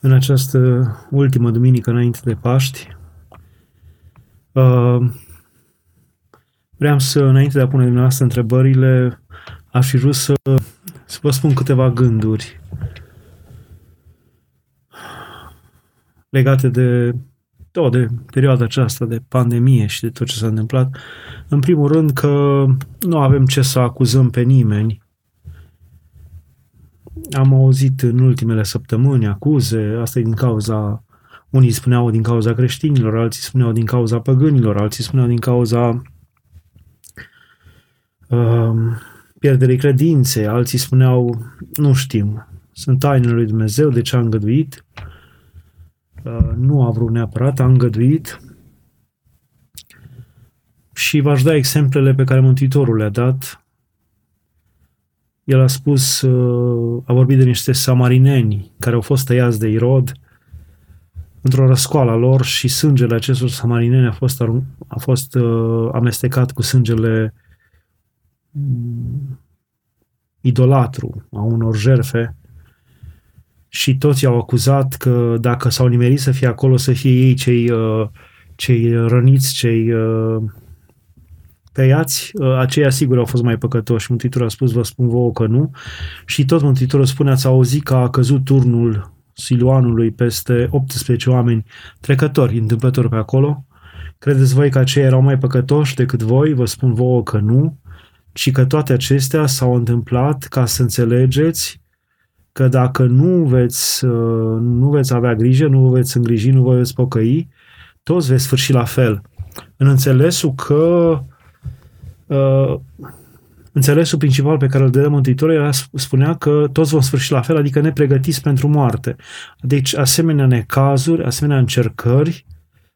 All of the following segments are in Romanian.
în această ultimă duminică înainte de Paști. Uh, vreau să, înainte de a pune dumneavoastră întrebările, aș fi vrut să, să vă spun câteva gânduri legate de tot de perioada aceasta de pandemie și de tot ce s-a întâmplat. În primul rând că nu avem ce să acuzăm pe nimeni am auzit în ultimele săptămâni acuze, asta e din cauza, unii spuneau din cauza creștinilor, alții spuneau din cauza păgânilor, alții spuneau din cauza uh, pierderii credinței, alții spuneau, nu știm, sunt tainele lui Dumnezeu, de ce a îngăduit, uh, nu a vrut neapărat, a îngăduit, și v-aș da exemplele pe care Mântuitorul le-a dat el a spus, uh, a vorbit de niște samarineni care au fost tăiați de Irod într-o răscoală lor și sângele acestor samarineni a fost, a fost uh, amestecat cu sângele mm, idolatru a unor jerfe și toți au acuzat că dacă s-au nimerit să fie acolo, să fie ei cei, uh, cei răniți, cei tăiați, ă, aceia sigur au fost mai păcătoși. Mântuitorul a spus, vă spun vouă că nu. Și tot Mântuitorul spune, ați auzit că a căzut turnul Siluanului peste 18 oameni trecători, întâmplători pe acolo. Credeți voi că aceia erau mai păcătoși decât voi? Vă spun vouă că nu. Și că toate acestea s-au întâmplat ca să înțelegeți că dacă nu veți, ă, nu veți avea grijă, nu vă veți îngriji, nu vă veți pocăi, toți veți sfârși la fel. În înțelesul că uh, înțelesul principal pe care îl dădea Mântuitorul era, spunea că toți vom sfârși la fel, adică ne pregătiți pentru moarte. Deci, asemenea necazuri, asemenea încercări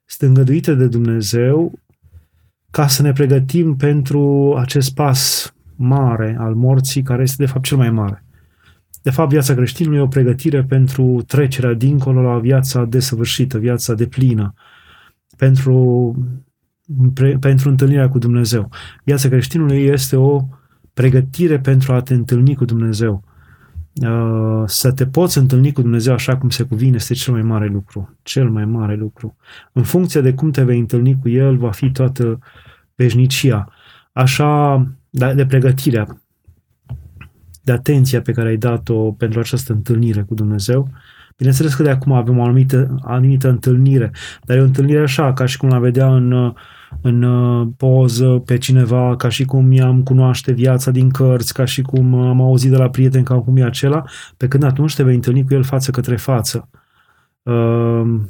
sunt îngăduite de Dumnezeu ca să ne pregătim pentru acest pas mare al morții, care este de fapt cel mai mare. De fapt, viața creștinului e o pregătire pentru trecerea dincolo la viața desăvârșită, viața deplină, pentru pentru întâlnirea cu Dumnezeu. Viața creștinului este o pregătire pentru a te întâlni cu Dumnezeu. Uh, să te poți întâlni cu Dumnezeu așa cum se cuvine este cel mai mare lucru. Cel mai mare lucru. În funcție de cum te vei întâlni cu El, va fi toată veșnicia. Așa, da, de pregătirea, de atenția pe care ai dat-o pentru această întâlnire cu Dumnezeu, Bineînțeles că de acum avem o anumită, anumită întâlnire, dar e o întâlnire așa, ca și cum la vedea în, în uh, poză pe cineva, ca și cum i-am cunoaște viața din cărți, ca și cum am auzit de la prieteni ca cum e acela, pe când atunci te vei întâlni cu el față către față. Uh,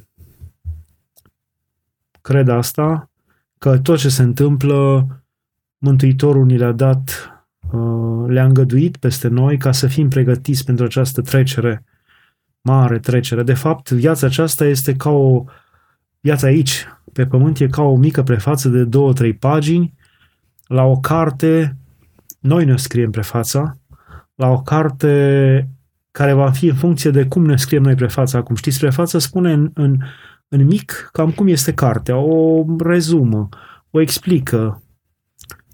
cred asta, că tot ce se întâmplă, Mântuitorul ni le-a dat, uh, le-a îngăduit peste noi ca să fim pregătiți pentru această trecere mare trecere. De fapt, viața aceasta este ca o... Viața aici, pe pământ, e ca o mică prefață de două, trei pagini. La o carte, noi ne scriem prefața. La o carte care va fi în funcție de cum ne scriem noi prefața. Acum știți, prefața spune în, în, în mic cam cum este cartea, o rezumă, o explică,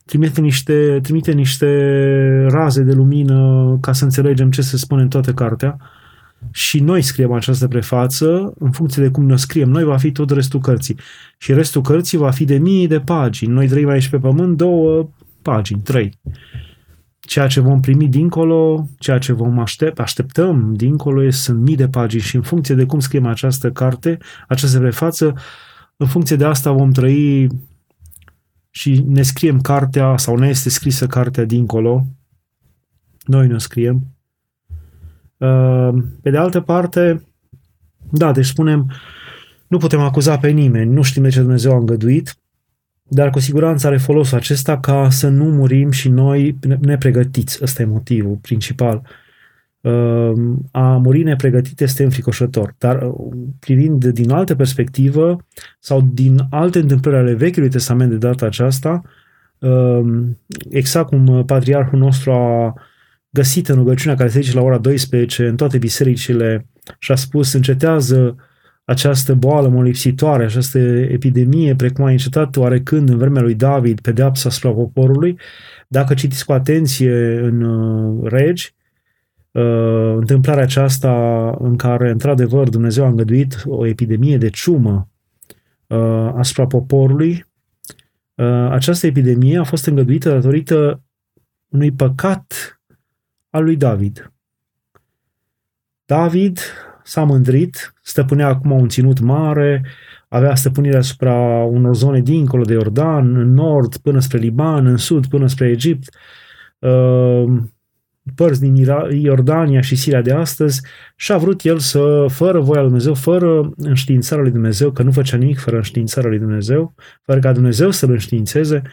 trimite niște, trimite niște raze de lumină ca să înțelegem ce se spune în toată cartea și noi scriem această prefață, în funcție de cum ne scriem noi, va fi tot restul cărții. Și restul cărții va fi de mii de pagini. Noi trăim aici pe pământ două pagini, trei. Ceea ce vom primi dincolo, ceea ce vom aștept, așteptăm dincolo, sunt mii de pagini și în funcție de cum scriem această carte, această prefață, în funcție de asta vom trăi și ne scriem cartea sau ne este scrisă cartea dincolo, noi ne scriem Ehm, pe de altă parte, da, deci spunem, nu putem acuza pe nimeni, nu știm de ce Dumnezeu a îngăduit, dar cu siguranță are folosul acesta ca să nu murim și noi nepregătiți. Ăsta e motivul principal. Ehm, a muri nepregătit este înfricoșător, dar uh, privind din altă perspectivă sau din alte întâmplări ale Vechiului Testament de data aceasta, ehm, exact cum patriarhul nostru a găsit în rugăciunea care se zice la ora 12 în toate bisericile și a spus încetează această boală molipsitoare, această epidemie, precum a încetat oarecând în vremea lui David pedeapsa asupra poporului, dacă citiți cu atenție în uh, regi, uh, întâmplarea aceasta în care, într-adevăr, Dumnezeu a îngăduit o epidemie de ciumă uh, asupra poporului, uh, această epidemie a fost îngăduită datorită unui păcat al lui David. David s-a mândrit, stăpânea acum un ținut mare, avea stăpânire asupra unor zone dincolo de Iordan, în nord până spre Liban, în sud până spre Egipt, uh, părți din Iordania și Siria de astăzi și a vrut el să, fără voia lui Dumnezeu, fără înștiințarea lui Dumnezeu, că nu făcea nimic fără înștiințarea lui Dumnezeu, fără ca Dumnezeu să-l înștiințeze, uh,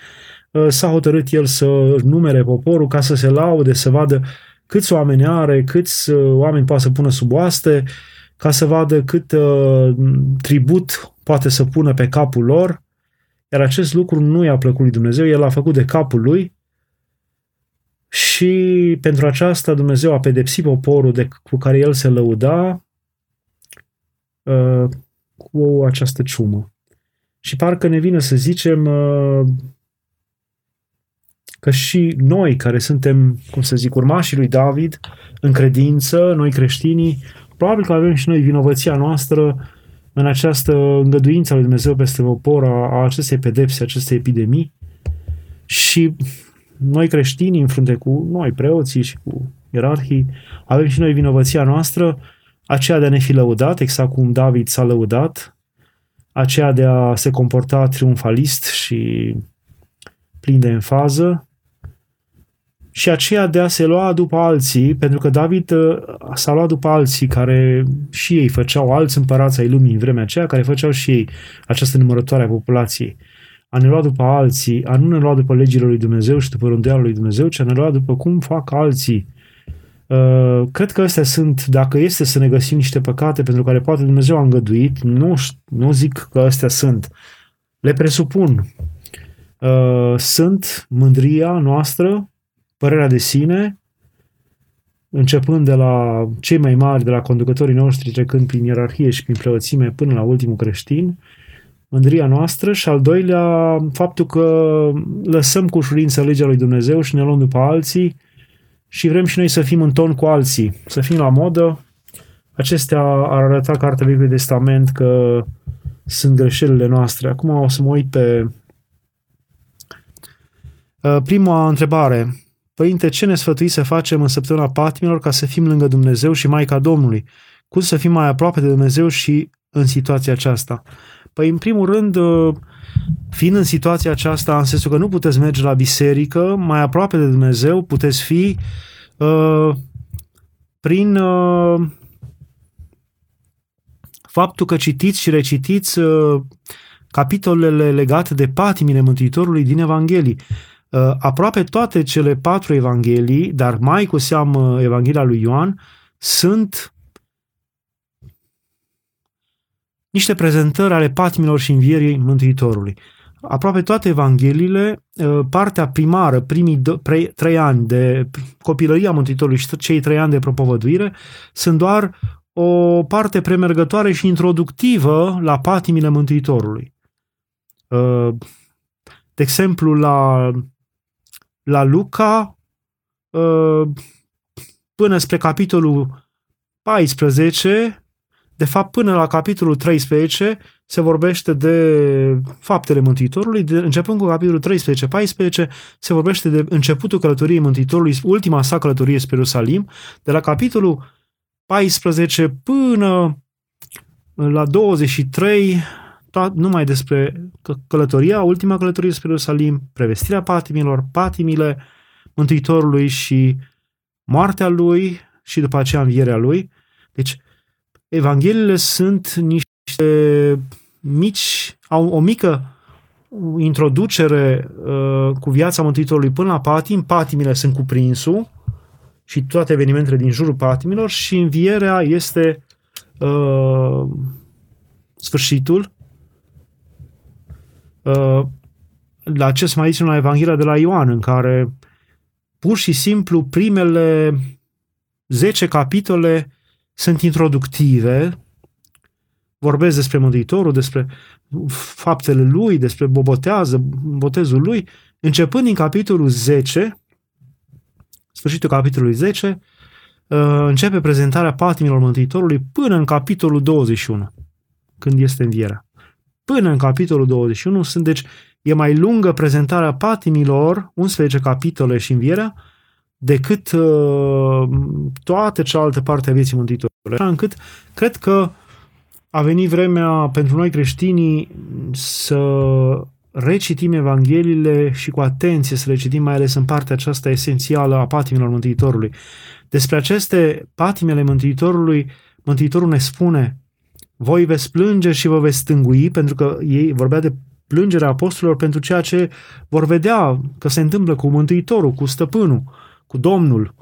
s-a hotărât el să numere poporul ca să se laude, să vadă câți oameni are, câți uh, oameni poate să pună sub oaste, ca să vadă cât uh, tribut poate să pună pe capul lor, iar acest lucru nu i-a plăcut lui Dumnezeu, el a făcut de capul lui și pentru aceasta Dumnezeu a pedepsit poporul de, cu care el se lăuda uh, cu această ciumă. Și parcă ne vine să zicem uh, că și noi care suntem, cum să zic, urmașii lui David, în credință, noi creștinii, probabil că avem și noi vinovăția noastră în această îngăduință a lui Dumnezeu peste popor a, a acestei pedepse, acestei epidemii. Și noi creștini în frunte cu noi, preoții și cu ierarhii, avem și noi vinovăția noastră, aceea de a ne fi lăudat, exact cum David s-a lăudat, aceea de a se comporta triumfalist și plin de enfază, și aceea de a se lua după alții, pentru că David uh, s-a luat după alții care și ei făceau alți împărați ai lumii în vremea aceea, care făceau și ei această numărătoare a populației. A ne lua după alții, a nu ne lua după legile lui Dumnezeu și după rânduiala lui Dumnezeu, ci a ne lua după cum fac alții. Uh, cred că astea sunt, dacă este să ne găsim niște păcate pentru care poate Dumnezeu a îngăduit, nu, nu zic că astea sunt. Le presupun. Uh, sunt mândria noastră, părerea de sine, începând de la cei mai mari, de la conducătorii noștri, trecând prin ierarhie și prin preoțime până la ultimul creștin, mândria noastră și al doilea, faptul că lăsăm cu ușurință legea lui Dumnezeu și ne luăm după alții și vrem și noi să fim în ton cu alții, să fim la modă. Acestea ar arăta Cartea Vechiului Testament că sunt greșelile noastre. Acum o să mă uit pe uh, prima întrebare. Părinte, ce ne sfătui să facem în săptămâna patimilor ca să fim lângă Dumnezeu și Maica Domnului? Cum să fim mai aproape de Dumnezeu și în situația aceasta? Păi, în primul rând, uh, fiind în situația aceasta, în sensul că nu puteți merge la biserică, mai aproape de Dumnezeu puteți fi uh, prin uh, faptul că citiți și recitiți uh, capitolele legate de patimile Mântuitorului din Evanghelii. Uh, aproape toate cele patru evanghelii, dar mai cu seamă Evanghelia lui Ioan, sunt niște prezentări ale patimilor și învierii Mântuitorului. Aproape toate evangheliile, uh, partea primară, primii trei ani de copilăria Mântuitorului și cei trei ani de propovăduire, sunt doar o parte premergătoare și introductivă la patimile Mântuitorului. Uh, de exemplu, la la Luca uh, până spre capitolul 14, de fapt până la capitolul 13 se vorbește de faptele Mântuitorului, de, începând cu capitolul 13-14 se vorbește de începutul călătoriei Mântuitorului, ultima sa călătorie spre Ierusalim, de la capitolul 14 până la 23 numai despre călătoria, ultima călătorie spre Ierusalim, prevestirea patimilor, patimile Mântuitorului și moartea lui și după aceea învierea lui. Deci, Evangheliile sunt niște mici, au o mică introducere uh, cu viața Mântuitorului până la patim, patimile sunt cuprinsul și toate evenimentele din jurul patimilor și învierea este uh, sfârșitul Uh, la ce mai zis la Evanghelia de la Ioan, în care pur și simplu primele 10 capitole sunt introductive, vorbesc despre Mântuitorul, despre faptele lui, despre bobotează, botezul lui, începând din capitolul 10, sfârșitul capitolului 10, începe prezentarea patimilor Mântuitorului până în capitolul 21, când este învierea. Până în capitolul 21 sunt, deci, e mai lungă prezentarea patimilor, 11 capitole și învierea, decât uh, toate cealaltă parte a vieții Mântuitorului. Așa încât cred că a venit vremea pentru noi creștinii să recitim Evangheliile și cu atenție să le citim, mai ales în partea aceasta esențială a patimilor Mântuitorului. Despre aceste patimele Mântuitorului, Mântuitorul ne spune voi veți plânge și vă veți stângui, pentru că ei vorbea de plângerea apostolilor pentru ceea ce vor vedea că se întâmplă cu Mântuitorul, cu Stăpânul, cu Domnul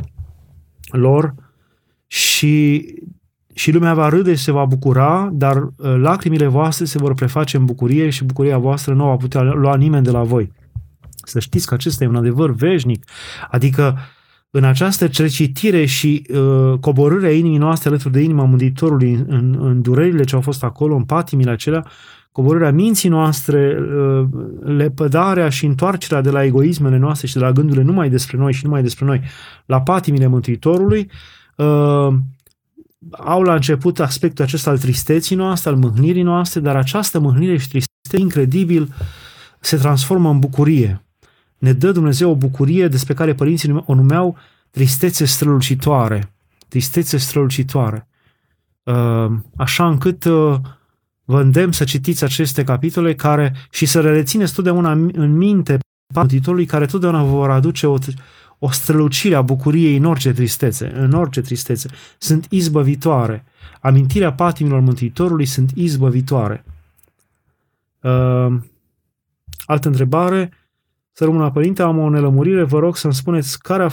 lor și, și lumea va râde și se va bucura, dar uh, lacrimile voastre se vor preface în bucurie și bucuria voastră nu va putea lua nimeni de la voi. Să știți că acesta e un adevăr veșnic, adică în această recitire și uh, coborârea inimii noastre alături de inima Mântuitorului în, în, în durerile ce au fost acolo, în patimile acelea, coborârea minții noastre, uh, lepădarea și întoarcerea de la egoismele noastre și de la gândurile numai despre noi și numai despre noi la patimile Mântuitorului, uh, au la început aspectul acesta al tristeții noastre, al mâhnirii noastre, dar această mâhnire și tristețe incredibil se transformă în bucurie. Ne dă Dumnezeu o bucurie despre care părinții o numeau tristețe strălucitoare. Tristețe strălucitoare. Uh, așa încât vă îndemn să citiți aceste capitole care și să le rețineți totdeauna în minte Mântuitorului care totdeauna vă vor aduce o, o strălucire a bucuriei în orice tristețe, în orice tristețe. Sunt izbăvitoare. Amintirea patimilor Mântuitorului sunt izbăvitoare. Uh, altă întrebare. Să rămână părinte, am o nelămurire, vă rog să-mi spuneți care a,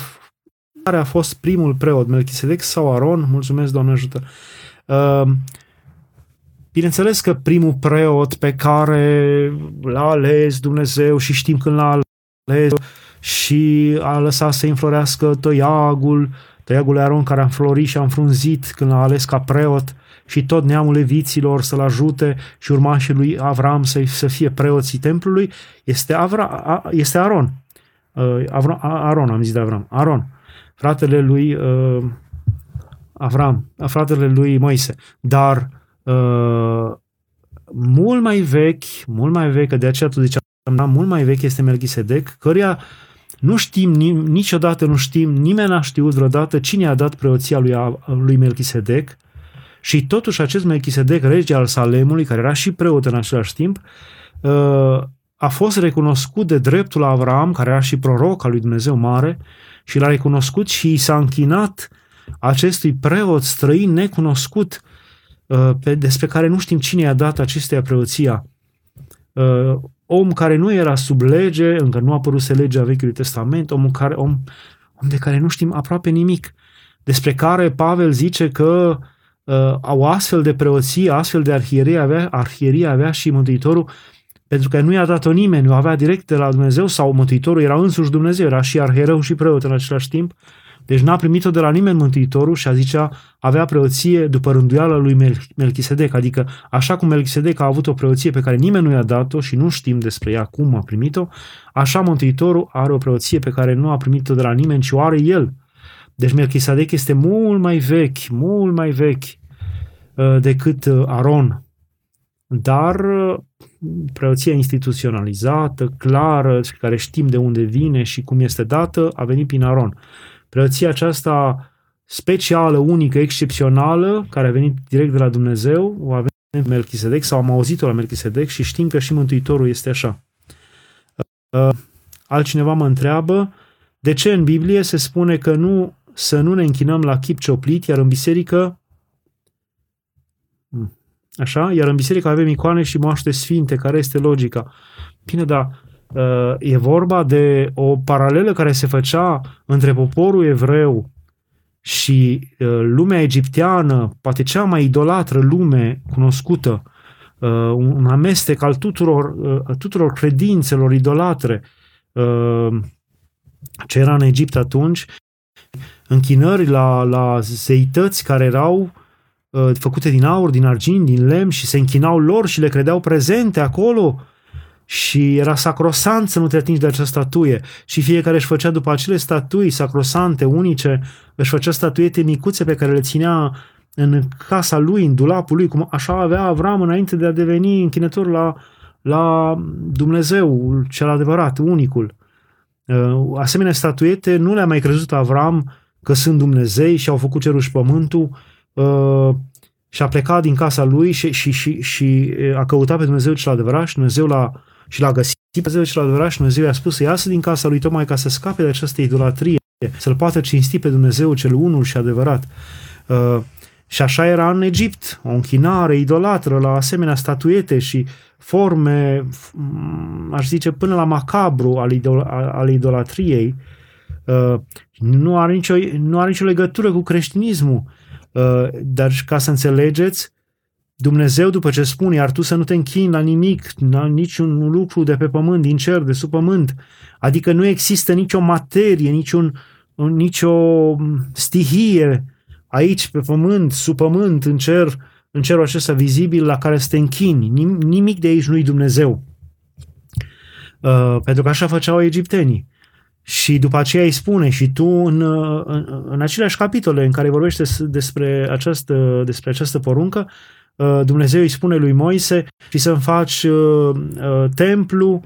care a fost primul preot, Melchisedec sau Aron? Mulțumesc, Doamne ajută. Uh, Bineînțeles că primul preot pe care l-a ales Dumnezeu și știm când l-a ales și a lăsat să înflorească tăiagul, tăiagul Aron care a înflorit și a înfrunzit când l-a ales ca preot și tot neamul leviților să-l ajute și urmașii lui Avram să, să fie preoții templului, este, Avra, este Aron. Uh, Avram, Aron, am zis de Avram. Aron, fratele lui uh, Avram, fratele lui Moise. Dar uh, mult mai vechi, mult mai vechi, de aceea tu ziceam, da, mult mai vechi este Melchisedec, căruia nu știm, niciodată nu știm, nimeni n-a știut vreodată cine a dat preoția lui, lui Melchisedec și totuși acest Melchisedec, rege al Salemului, care era și preot în același timp, uh, a fost recunoscut de dreptul Avram, care era și proroc al lui Dumnezeu Mare, și l-a recunoscut și s-a închinat acestui preot străin necunoscut Uh, pe, despre care nu știm cine i-a dat acestea preoția. Uh, om care nu era sub lege, încă nu a apărut legea Vechiului Testament, om, care, om, om de care nu știm aproape nimic, despre care Pavel zice că uh, au astfel de preoție, astfel de arhierie avea, arhierie avea și Mântuitorul, pentru că nu i-a dat-o nimeni, o avea direct de la Dumnezeu sau Mântuitorul era însuși Dumnezeu, era și arhiereu și preot în același timp, deci n-a primit-o de la nimeni Mântuitorul și a zicea avea preoție după rânduiala lui Melchisedec, adică așa cum Melchisedec a avut o preoție pe care nimeni nu i-a dat-o și nu știm despre ea cum a primit-o, așa Mântuitorul are o preoție pe care nu a primit-o de la nimeni, ci o are el. Deci Melchisedec este mult mai vechi, mult mai vechi uh, decât uh, Aron. Dar uh, preoția instituționalizată, clară, care știm de unde vine și cum este dată, a venit prin Aron. Preoția aceasta specială, unică, excepțională, care a venit direct de la Dumnezeu, o avem Melchisedec sau am auzit-o la Melchisedec și știm că și Mântuitorul este așa. Uh, altcineva mă întreabă de ce în Biblie se spune că nu să nu ne închinăm la chip cioplit, iar în biserică hmm, Așa? Iar în biserică avem icoane și moaște sfinte, care este logica. Bine, dar Uh, e vorba de o paralelă care se făcea între poporul evreu și uh, lumea egipteană, poate cea mai idolatră lume cunoscută, uh, un amestec al tuturor, tuturor credințelor idolatre ce era în Egipt atunci, închinări la, la zeități care erau făcute din aur, din argint, din lemn și se închinau lor și le credeau prezente acolo și era sacrosant să nu te atingi de această statuie și fiecare își făcea după acele statui sacrosante, unice, își făcea statuete micuțe pe care le ținea în casa lui, în dulapul lui, cum așa avea Avram înainte de a deveni închinător la, la Dumnezeu, cel adevărat, unicul. Uh, asemenea statuete nu le-a mai crezut Avram că sunt Dumnezei și au făcut cerul și pământul uh, și a plecat din casa lui și, și, și, și uh, a căutat pe Dumnezeu cel adevărat și Dumnezeu l-a, și l-a găsit pe Dumnezeu cel adevărat și Dumnezeu i-a spus să iasă din casa lui tocmai ca să scape de această idolatrie, să-L poată cinsti pe Dumnezeu cel unul și adevărat. Și așa era în Egipt, o închinare idolatră la asemenea statuete și forme, aș zice, până la macabru al, idol- al idolatriei, uh, nu are, nicio, nu are nicio legătură cu creștinismul. Uh, dar ca să înțelegeți, Dumnezeu după ce spune, iar tu să nu te închini la nimic, la niciun lucru de pe pământ, din cer, de sub pământ, adică nu există nicio materie, niciun, nicio stihie aici, pe pământ, sub pământ, în cer, în cerul acesta vizibil la care să te închini. Nimic de aici nu-i Dumnezeu. Uh, pentru că așa făceau egiptenii. Și după aceea îi spune și tu în, în, în aceleași capitole în care vorbește despre această, despre această poruncă, uh, Dumnezeu îi spune lui Moise și să-mi faci uh, uh, templu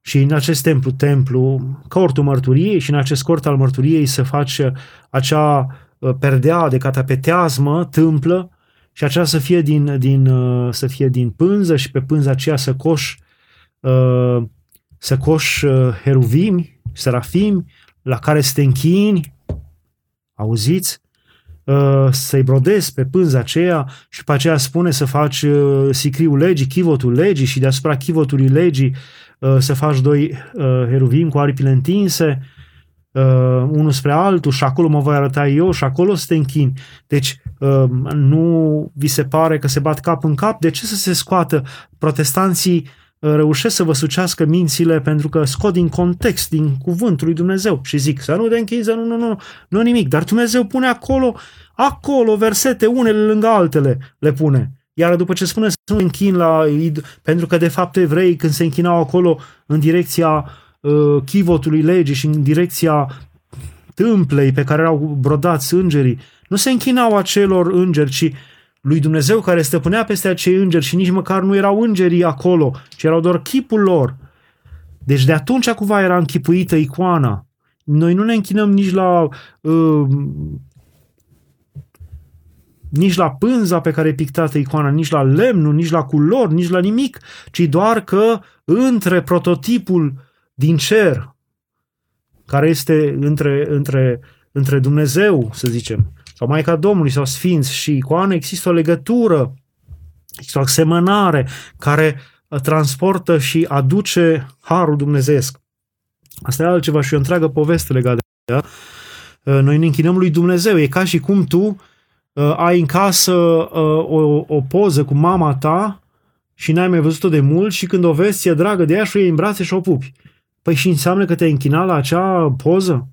și în acest templu, templu, cortul mărturiei și în acest cort al mărturiei să faci acea perdea de catapeteazmă, tâmplă, și aceea să fie din, din, uh, să fie din pânză și pe pânza aceea să coș, uh, să coș uh, heruvimi, serafimi, la care să te închini, auziți? Să-i brodezi pe pânza aceea și pe aceea spune să faci sicriul legii, chivotul legii și deasupra chivotului legii să faci doi heruvimi cu aripile întinse, uh, unul spre altul și acolo mă voi arăta eu și acolo să te închini. Deci uh, nu vi se pare că se bat cap în cap? De ce să se scoată protestanții uh, reușesc să vă sucească mințile pentru că scot din context, din cuvântul lui Dumnezeu și zic să nu te închizi, nu, nu, nu, nu nimic. Dar Dumnezeu pune acolo, acolo versete, unele lângă altele le pune. Iar după ce spune să nu închin la... Pentru că de fapt evrei când se închinau acolo în direcția uh, chivotului legii și în direcția tâmplei pe care erau brodați îngerii, nu se închinau acelor îngeri, ci lui Dumnezeu care stăpânea peste acei îngeri și nici măcar nu erau îngerii acolo, ci erau doar chipul lor. Deci de atunci cumva era închipuită icoana. Noi nu ne închinăm nici la uh, nici la pânza pe care e pictată icoana, nici la lemnul, nici la culori, nici la nimic, ci doar că între prototipul din cer, care este între, între, între Dumnezeu, să zicem, sau Maica Domnului sau Sfinți și icoană, există o legătură, există o asemănare care transportă și aduce harul dumnezeesc. Asta e altceva și o întreagă poveste legată de ea. Noi ne închinăm lui Dumnezeu. E ca și cum tu uh, ai în casă uh, o, o poză cu mama ta și n-ai mai văzut-o de mult și când o vezi, ți-e dragă de ea și o iei în brațe și o pupi. Păi și înseamnă că te-ai închinat la acea poză?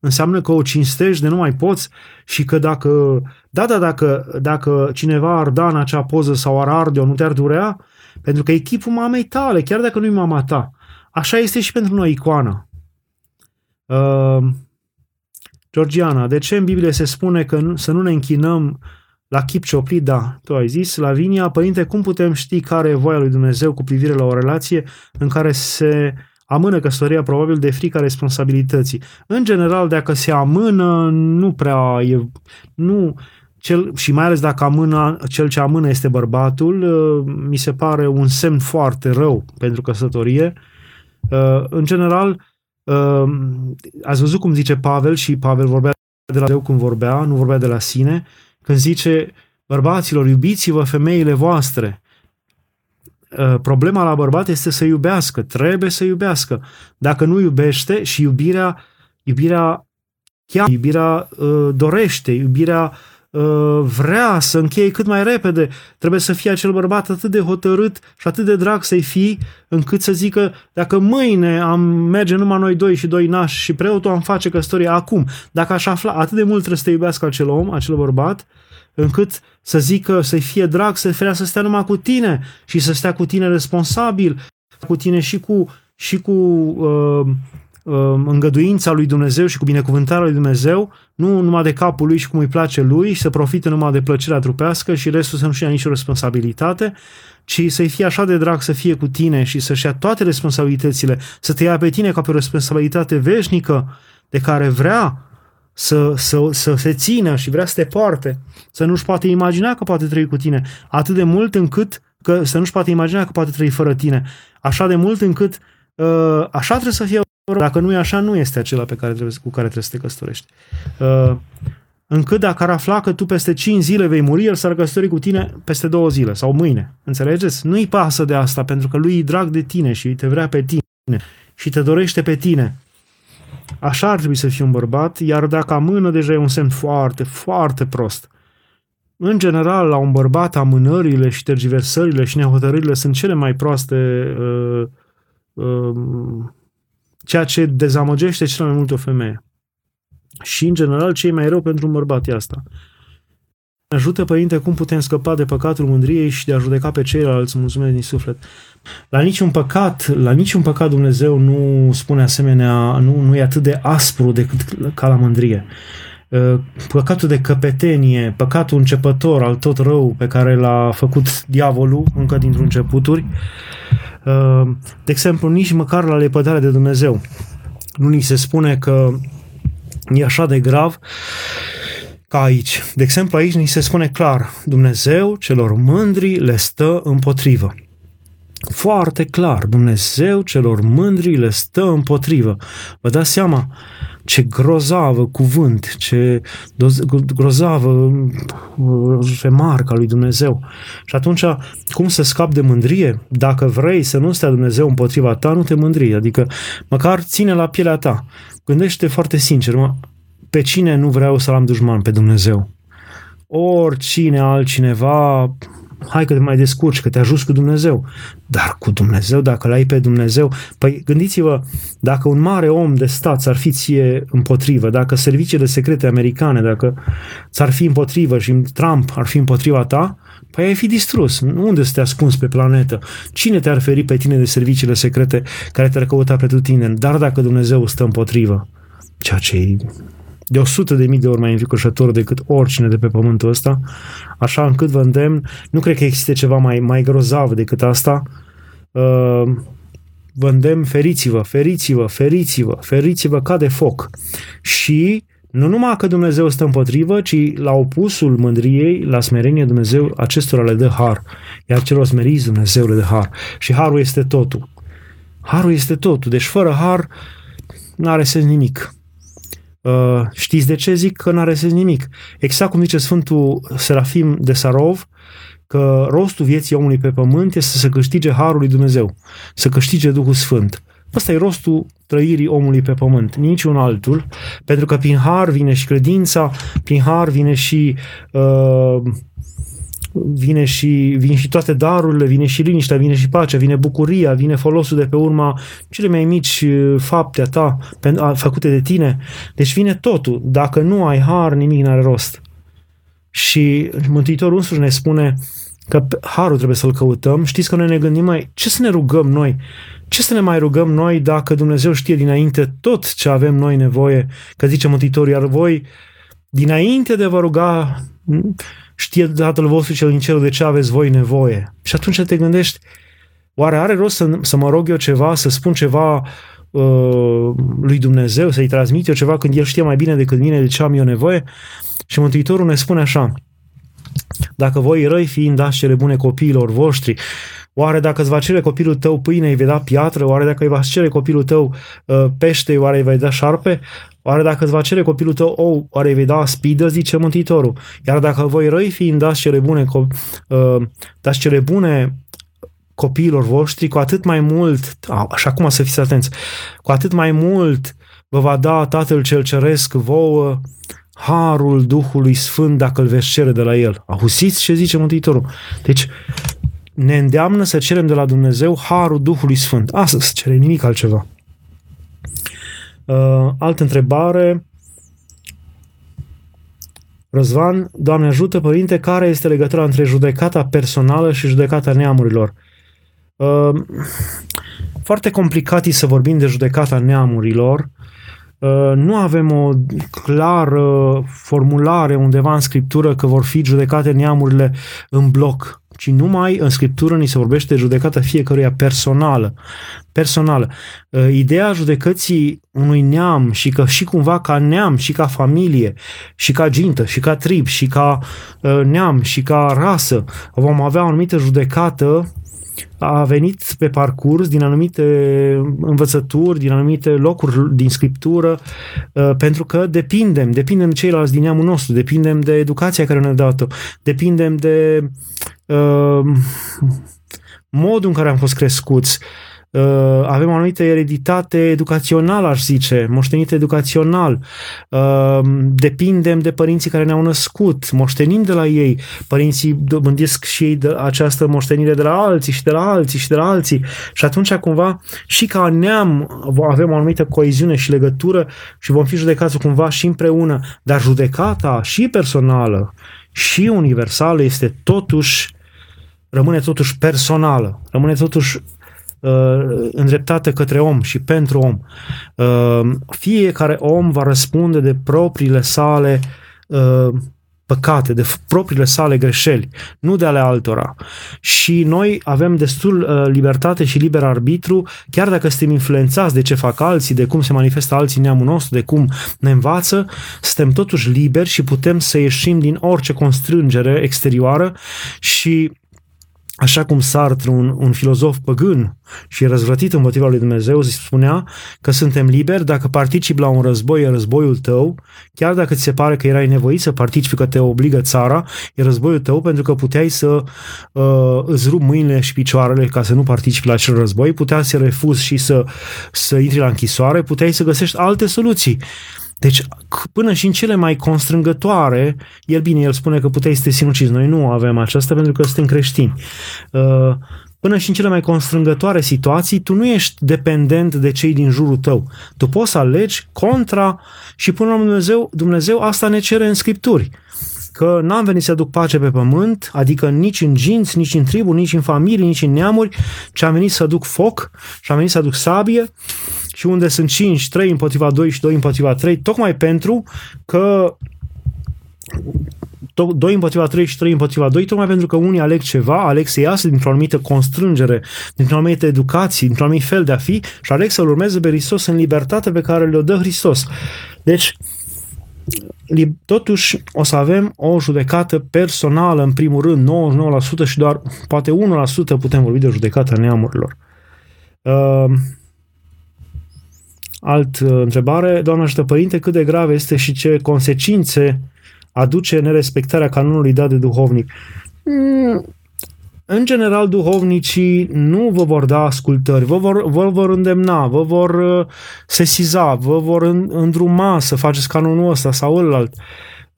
Înseamnă că o cinstești de nu mai poți și că dacă, da, da, dacă, dacă cineva ar da în acea poză sau ar arde-o, nu te-ar durea? Pentru că e chipul mamei tale, chiar dacă nu-i mama ta. Așa este și pentru noi icoana. Uh, Georgiana, de ce în Biblie se spune că nu, să nu ne închinăm la chip cioplit? Da, tu ai zis. La Vinia, părinte, cum putem ști care e voia lui Dumnezeu cu privire la o relație în care se amână căsătoria probabil de frica responsabilității. În general, dacă se amână, nu prea e... Nu, cel, și mai ales dacă amână, cel ce amână este bărbatul, uh, mi se pare un semn foarte rău pentru căsătorie. Uh, în general, uh, ați văzut cum zice Pavel și Pavel vorbea de la Dumnezeu cum vorbea, nu vorbea de la sine, când zice, bărbaților, iubiți-vă femeile voastre, Uh, problema la bărbat este să iubească, trebuie să iubească. Dacă nu iubește și iubirea, iubirea chiar, iubirea uh, dorește, iubirea uh, vrea să încheie cât mai repede, trebuie să fie acel bărbat atât de hotărât și atât de drag să-i fii, încât să zică, dacă mâine am merge numai noi doi și doi nași și preotul am face căsătoria acum, dacă aș afla, atât de mult trebuie să te iubească acel om, acel bărbat, încât să zică, să-i fie drag, să vrea să stea numai cu tine și să stea cu tine responsabil cu tine și cu, și cu uh, uh, îngăduința lui Dumnezeu și cu binecuvântarea lui Dumnezeu, nu numai de capul lui și cum îi place lui, să profite numai de plăcerea trupească și restul să nu-și ia nicio responsabilitate, ci să-i fie așa de drag să fie cu tine și să-și ia toate responsabilitățile, să te ia pe tine ca pe o responsabilitate veșnică de care vrea să, să, să se țină și vrea să te poarte, să nu-și poate imagina că poate trăi cu tine, atât de mult încât că să nu-și poate imagina că poate trăi fără tine, așa de mult încât uh, așa trebuie să fie dacă nu e așa, nu este acela pe care trebuie, cu care trebuie să te căsătorești. Uh, încât dacă ar afla că tu peste 5 zile vei muri, el s-ar căsători cu tine peste 2 zile sau mâine. Înțelegeți? Nu-i pasă de asta, pentru că lui e drag de tine și te vrea pe tine și te dorește pe tine. Așa ar trebui să fii un bărbat, iar dacă amână, deja e un semn foarte, foarte prost. În general, la un bărbat, amânările și tergiversările și nehotărârile sunt cele mai proaste, uh, uh, ceea ce dezamăgește cel mai mult o femeie. Și, în general, ce e mai rău pentru un bărbat e asta. Ajută, Părinte, cum putem scăpa de păcatul mândriei și de a judeca pe ceilalți. Mulțumesc din suflet. La niciun păcat, la niciun păcat Dumnezeu nu spune asemenea, nu, nu e atât de aspru decât ca la mândrie. Uh, păcatul de căpetenie, păcatul începător al tot rău pe care l-a făcut diavolul încă dintr-un începuturi, uh, de exemplu, nici măcar la lepădarea de Dumnezeu. Nu ni se spune că e așa de grav ca aici. De exemplu, aici ni se spune clar, Dumnezeu celor mândri le stă împotrivă. Foarte clar, Dumnezeu celor mândri le stă împotrivă. Vă dați seama ce grozavă cuvânt, ce grozavă uh, remarca lui Dumnezeu. Și atunci, cum să scap de mândrie? Dacă vrei să nu stea Dumnezeu împotriva ta, nu te mândri. Adică, măcar ține la pielea ta. Gândește foarte sincer, mă, pe cine nu vreau să-l am dușman? Pe Dumnezeu. Oricine altcineva, hai că te mai descurci, că te ajuți cu Dumnezeu. Dar cu Dumnezeu, dacă l-ai pe Dumnezeu, păi gândiți-vă, dacă un mare om de stat s-ar fi ție împotrivă, dacă serviciile secrete americane, dacă ți-ar fi împotrivă și Trump ar fi împotriva ta, păi ai fi distrus. Unde să te ascunzi pe planetă? Cine te-ar feri pe tine de serviciile secrete care te-ar căuta pretutindeni? Dar dacă Dumnezeu stă împotrivă, ceea ce e de 100 de mii de ori mai învicoșător decât oricine de pe pământul ăsta, așa încât vă îndemn, nu cred că există ceva mai, mai grozav decât asta, uh, vă îndemn, feriți-vă, feriți-vă, feriți-vă, feriți-vă ca de foc. Și nu numai că Dumnezeu stă împotrivă, ci la opusul mândriei, la smerenie Dumnezeu acestora le dă har, iar celor smeriți Dumnezeu le dă har. Și harul este totul. Harul este totul. Deci fără har nu are sens nimic. Uh, știți de ce zic că n-are sens nimic? Exact cum zice Sfântul Serafim de Sarov, că rostul vieții omului pe pământ este să câștige Harul lui Dumnezeu, să câștige Duhul Sfânt. Ăsta e rostul trăirii omului pe pământ, niciun altul, pentru că prin har vine și credința, prin har vine și uh, vine și, vin și toate darurile, vine și liniștea, vine și pacea, vine bucuria, vine folosul de pe urma cele mai mici uh, fapte a ta, făcute de tine. Deci vine totul. Dacă nu ai har, nimic n-are rost. Și Mântuitorul însuși ne spune că harul trebuie să-l căutăm. Știți că noi ne gândim, mai ce să ne rugăm noi? Ce să ne mai rugăm noi dacă Dumnezeu știe dinainte tot ce avem noi nevoie? Că zice Mântuitorul, iar voi dinainte de vă ruga știe Tatăl vostru cel din cerul de ce aveți voi nevoie. Și atunci te gândești, oare are rost să, să mă rog eu ceva, să spun ceva uh, lui Dumnezeu, să-i transmit eu ceva când El știe mai bine decât mine de ce am eu nevoie? Și Mântuitorul ne spune așa, dacă voi răi fiind dați cele bune copiilor voștri, Oare dacă îți va cere copilul tău pâine, îi vei da piatră? Oare dacă îi va cere copilul tău uh, pește, oare îi vei da șarpe? Oare dacă îți va cere copilul tău ou, oare îi vei da spidă, zice Mântuitorul. Iar dacă voi răi fiind dați cele bune, uh, dați cele bune copiilor voștri, cu atât mai mult, așa acum să fiți atenți, cu atât mai mult vă va da Tatăl cel Ceresc vouă harul Duhului Sfânt dacă îl veți cere de la El. Auziți ce zice Mântuitorul? Deci, ne îndeamnă să cerem de la Dumnezeu harul Duhului Sfânt. Asta să cerem, nimic altceva. Uh, altă întrebare. Răzvan, Doamne ajută, Părinte, care este legătura între judecata personală și judecata neamurilor? Uh, foarte complicat e să vorbim de judecata neamurilor. Uh, nu avem o clară formulare undeva în scriptură că vor fi judecate neamurile în bloc ci numai în Scriptură ni se vorbește de judecata fiecăruia personală. Personală. Uh, ideea judecății unui neam și că și cumva ca neam și ca familie și ca gintă și ca trib și ca uh, neam și ca rasă vom avea o anumită judecată a venit pe parcurs din anumite învățături, din anumite locuri din scriptură, uh, pentru că depindem, depindem de ceilalți din neamul nostru, depindem de educația care ne-a dat-o, depindem de uh, modul în care am fost crescuți, uh, avem o anumită ereditate educațională, aș zice, moștenit educațional, uh, depindem de părinții care ne-au născut, moștenim de la ei, părinții dobândesc și ei de această moștenire de la alții și de la alții și de la alții. Și atunci cumva și ca neam avem o anumită coeziune și legătură și vom fi judecați cumva și împreună, dar judecata și personală și universală este totuși rămâne totuși personală, rămâne totuși uh, îndreptată către om și pentru om. Uh, fiecare om va răspunde de propriile sale uh, păcate, de propriile sale greșeli, nu de ale altora. Și noi avem destul uh, libertate și liber arbitru, chiar dacă suntem influențați de ce fac alții, de cum se manifestă alții în neamul nostru, de cum ne învață, suntem totuși liberi și putem să ieșim din orice constrângere exterioară și Așa cum Sartre, un, un filozof păgân și răzvrătit împotriva lui Dumnezeu, spunea că suntem liberi dacă participi la un război, e războiul tău, chiar dacă ți se pare că erai nevoit să participi, că te obligă țara, e războiul tău pentru că puteai să uh, îți rup mâinile și picioarele ca să nu participi la acel război, puteai să refuzi și să, să intri la închisoare, puteai să găsești alte soluții. Deci, până și în cele mai constrângătoare, el bine, el spune că puteai să te sinucizi. Noi nu avem aceasta pentru că suntem creștini. Uh, până și în cele mai constrângătoare situații, tu nu ești dependent de cei din jurul tău. Tu poți să alegi contra și până la Dumnezeu, Dumnezeu asta ne cere în Scripturi că n-am venit să aduc pace pe pământ, adică nici în ginți, nici în triburi, nici în familie, nici în neamuri, ci am venit să aduc foc și am venit să aduc sabie și unde sunt 5, 3 împotriva 2 și 2 împotriva 3, tocmai pentru că 2 împotriva 3 și 3 împotriva 2, tocmai pentru că unii aleg ceva, aleg să iasă dintr-o anumită constrângere, dintr-o anumită educație, dintr-un anumit fel de a fi și aleg să-L urmeze pe Hristos în libertate pe care le-o dă Hristos. Deci, totuși o să avem o judecată personală, în primul rând, 99% și doar poate 1% putem vorbi de judecata neamurilor. Uh, Alt uh, întrebare, doamna ajută părinte, cât de grav este și ce consecințe aduce nerespectarea canonului dat de duhovnic? Mm, în general, duhovnicii nu vă vor da ascultări, vă vor, vă vor îndemna, vă vor uh, sesiza, vă vor îndruma să faceți canonul ăsta sau ălalt,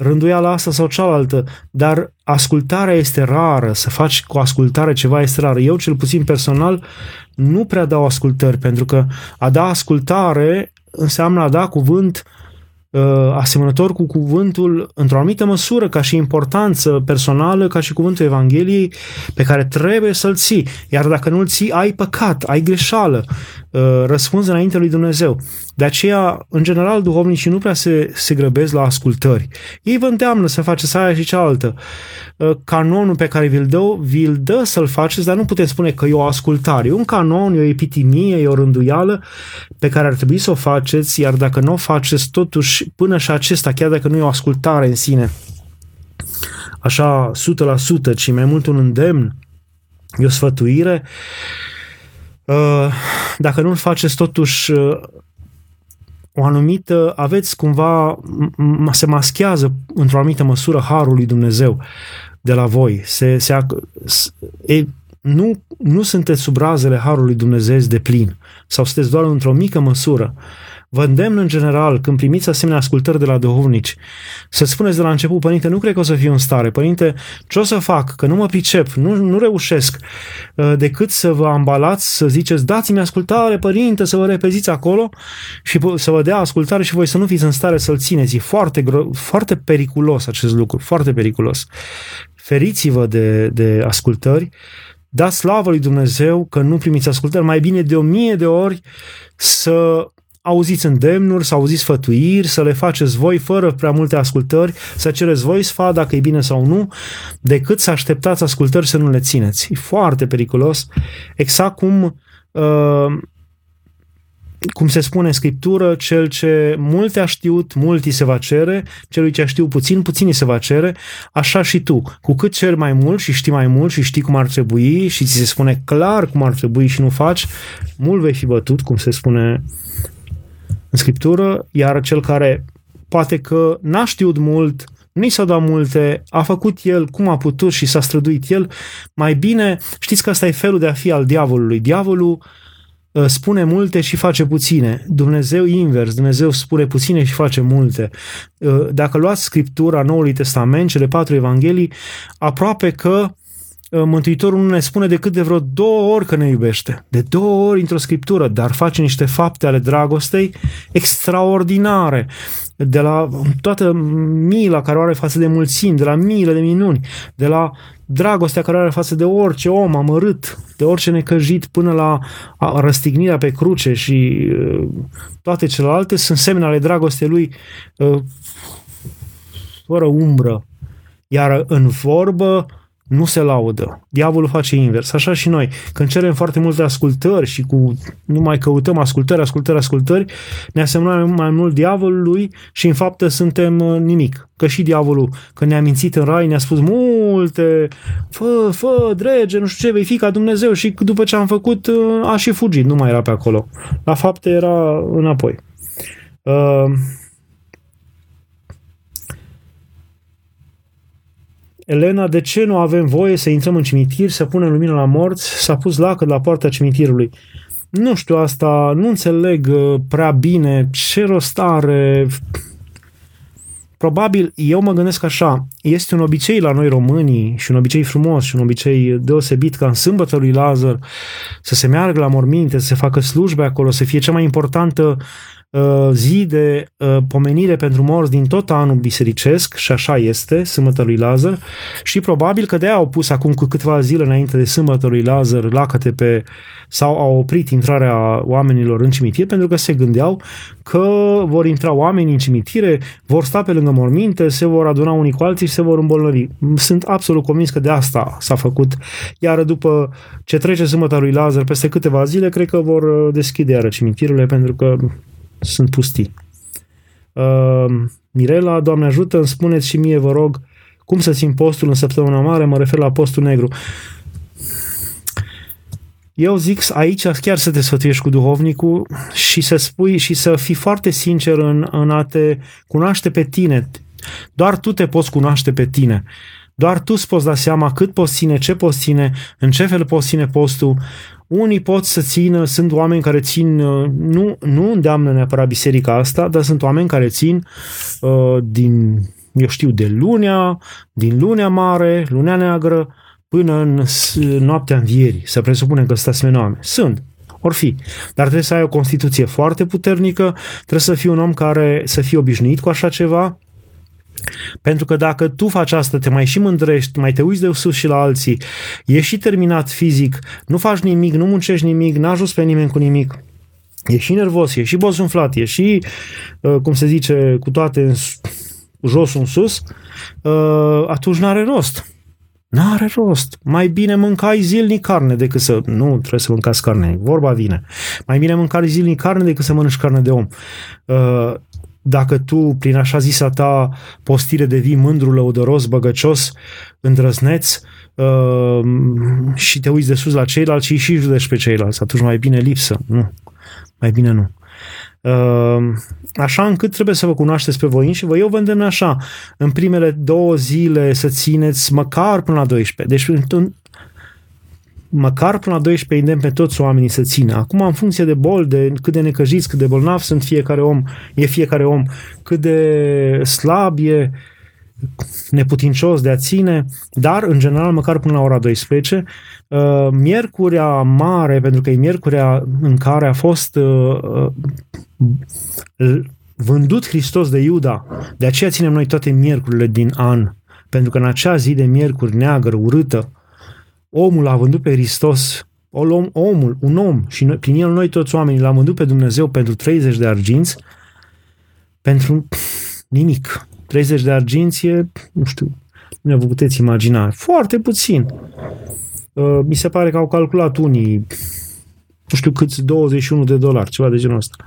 rânduiala asta sau cealaltă, dar ascultarea este rară, să faci cu ascultare ceva este rar. Eu, cel puțin personal, nu prea dau ascultări, pentru că a da ascultare înseamnă a da cuvânt uh, asemănător cu cuvântul într-o anumită măsură, ca și importanță personală, ca și cuvântul Evangheliei, pe care trebuie să-l ții. Iar dacă nu-l ții, ai păcat, ai greșeală, uh, răspunzi înainte lui Dumnezeu. De aceea, în general, duhovnicii nu prea se, se grăbesc la ascultări. Ei vă îndeamnă să faceți aia și cealaltă. Uh, canonul pe care vi-l dă, vi-l dă să-l faceți, dar nu putem spune că e o ascultare. E un canon, e o epitimie, e o rânduială pe care ar trebui să o faceți, iar dacă nu o faceți, totuși, până și acesta, chiar dacă nu e o ascultare în sine, așa 100%, ci mai mult un îndemn, e o sfătuire, uh, dacă nu-l faceți totuși uh, o anumită, aveți cumva, se maschează într-o anumită măsură harul lui Dumnezeu de la voi. Se, se, e, nu, nu sunteți sub razele harului Dumnezeu de plin sau sunteți doar într-o mică măsură. Vă îndemn în general, când primiți asemenea ascultări de la duhovnici, să spuneți de la început, părinte, nu cred că o să fiu în stare, părinte, ce o să fac, că nu mă pricep, nu, nu reușesc, uh, decât să vă ambalați, să ziceți, dați-mi ascultare, părinte, să vă repeziți acolo și să vă dea ascultare și voi să nu fiți în stare să-l țineți. E foarte, foarte periculos acest lucru, foarte periculos. Feriți-vă de, de ascultări, da slavă lui Dumnezeu că nu primiți ascultări, mai bine de o mie de ori să auziți îndemnuri, să auziți sfătuiri, să le faceți voi fără prea multe ascultări, să cereți voi sfat dacă e bine sau nu, decât să așteptați ascultări să nu le țineți. E foarte periculos. Exact cum uh, cum se spune în Scriptură, cel ce multe a știut, mult îi se va cere, celui ce a știut puțin, puțin îi se va cere, așa și tu. Cu cât ceri mai mult și știi mai mult și știi cum ar trebui și ți se spune clar cum ar trebui și nu faci, mult vei fi bătut, cum se spune în Scriptură, iar cel care poate că n-a știut mult, nu i s-au dat multe, a făcut el cum a putut și s-a străduit el, mai bine, știți că asta e felul de a fi al diavolului. Diavolul uh, spune multe și face puține. Dumnezeu invers, Dumnezeu spune puține și face multe. Uh, dacă luați Scriptura Noului Testament, cele patru evanghelii, aproape că Uh, Mântuitorul nu ne spune decât de vreo două ori că ne iubește. De două ori într-o scriptură, dar face niște fapte ale dragostei extraordinare. De la toată mila care o are față de mulțimi, de la miile de minuni, de la dragostea care o are față de orice om amărât, de orice necăjit, până la răstignirea pe cruce și uh, toate celelalte sunt semne ale dragostei lui uh, fără umbră. Iar în vorbă, nu se laudă. Diavolul face invers. Așa și noi. Când cerem foarte multe ascultări și cu nu mai căutăm ascultări, ascultări, ascultări, ne asemănăm mai mult diavolului și în fapt suntem uh, nimic. Că și diavolul, când ne-a mințit în rai, ne-a spus multe, fă, fă, drege, nu știu ce, vei fi ca Dumnezeu și după ce am făcut, uh, a și fugit, nu mai era pe acolo. La fapte era înapoi. Uh, Elena, de ce nu avem voie să intrăm în cimitir, să punem lumină la morți? S-a pus lacăt la poarta cimitirului. Nu știu asta, nu înțeleg uh, prea bine ce rost are. Probabil, eu mă gândesc așa, este un obicei la noi românii și un obicei frumos și un obicei deosebit ca în sâmbătă lui Lazar să se meargă la morminte, să se facă slujbe acolo, să fie cea mai importantă Uh, zi de uh, pomenire pentru morți din tot anul bisericesc și așa este, sâmbătă lui Lazar și probabil că de-aia au pus acum cu câteva zile înainte de sâmbătă lui Lazar lacăte pe sau au oprit intrarea oamenilor în cimitir pentru că se gândeau că vor intra oameni în cimitire, vor sta pe lângă morminte, se vor aduna unii cu alții și se vor îmbolnăvi. Sunt absolut convins că de asta s-a făcut. Iar după ce trece sâmbătă lui Lazar, peste câteva zile, cred că vor uh, deschide iară cimitirile pentru că sunt pustii. Uh, Mirela, Doamne ajută, îmi spuneți și mie, vă rog, cum să țin postul în săptămâna mare, mă refer la postul negru. Eu zic aici chiar să te sfătuiești cu duhovnicul și să spui și să fii foarte sincer în, în a te cunoaște pe tine. Doar tu te poți cunoaște pe tine. Doar tu îți poți da seama cât poți ține, ce poți ține, în ce fel poți ține postul. Unii pot să țină, sunt oameni care țin, uh, nu, nu îndeamnă neapărat biserica asta, dar sunt oameni care țin uh, din, eu știu, de lunea, din lunea mare, lunea neagră, până în noaptea învierii. Să presupunem că sunt asemenea oameni. Sunt, or fi. Dar trebuie să ai o constituție foarte puternică, trebuie să fii un om care să fie obișnuit cu așa ceva, pentru că dacă tu faci asta, te mai și mândrești, mai te uiți de sus și la alții, ești și terminat fizic, nu faci nimic, nu muncești nimic, n ajuns pe nimeni cu nimic, e și nervos, e și bosunflat, e și, uh, cum se zice, cu toate în jos în sus, uh, atunci n-are rost. N-are rost. Mai bine mâncai zilnic carne decât să... Nu trebuie să mâncați carne, vorba vine. Mai bine mâncai zilnic carne decât să mănânci carne de om. Uh, dacă tu, prin așa zisa ta postire, devii mândru, lăudăros, băgăcios, îndrăzneț uh, și te uiți de sus la ceilalți și și judești pe ceilalți, atunci mai bine lipsă. Nu. Mai bine nu. Uh, așa încât trebuie să vă cunoașteți pe voi și vă eu vă îndemn așa, în primele două zile să țineți măcar până la 12. Deci măcar până la 12 îndemn pe toți oamenii să țină. Acum, în funcție de bol, de cât de necăjiți, cât de bolnav sunt fiecare om, e fiecare om, cât de slab e, neputincios de a ține, dar, în general, măcar până la ora 12. Uh, miercurea mare, pentru că e miercurea în care a fost uh, uh, vândut Hristos de Iuda, de aceea ținem noi toate miercurile din an, pentru că în acea zi de miercuri neagră, urâtă, omul a vândut pe Hristos, om, omul, un om, și noi, prin el noi toți oamenii l-am vândut pe Dumnezeu pentru 30 de arginți, pentru nimic. 30 de arginți e, nu știu, nu vă puteți imagina, foarte puțin. Uh, mi se pare că au calculat unii, nu știu câți, 21 de dolari, ceva de genul ăsta.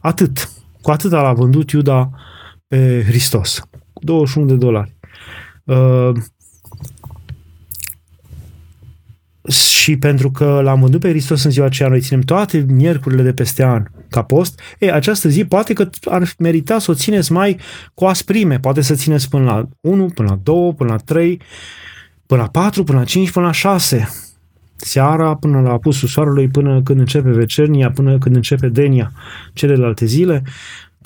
Atât. Cu atât l-a vândut Iuda pe Hristos. 21 de dolari. Uh, și pentru că l-am vândut pe Hristos în ziua aceea, noi ținem toate miercurile de peste an ca post, e, această zi poate că ar merita să o țineți mai cu asprime, poate să țineți până la 1, până la 2, până la 3, până la 4, până la 5, până la 6. Seara, până la apusul soarelui, până când începe vecernia, până când începe denia celelalte zile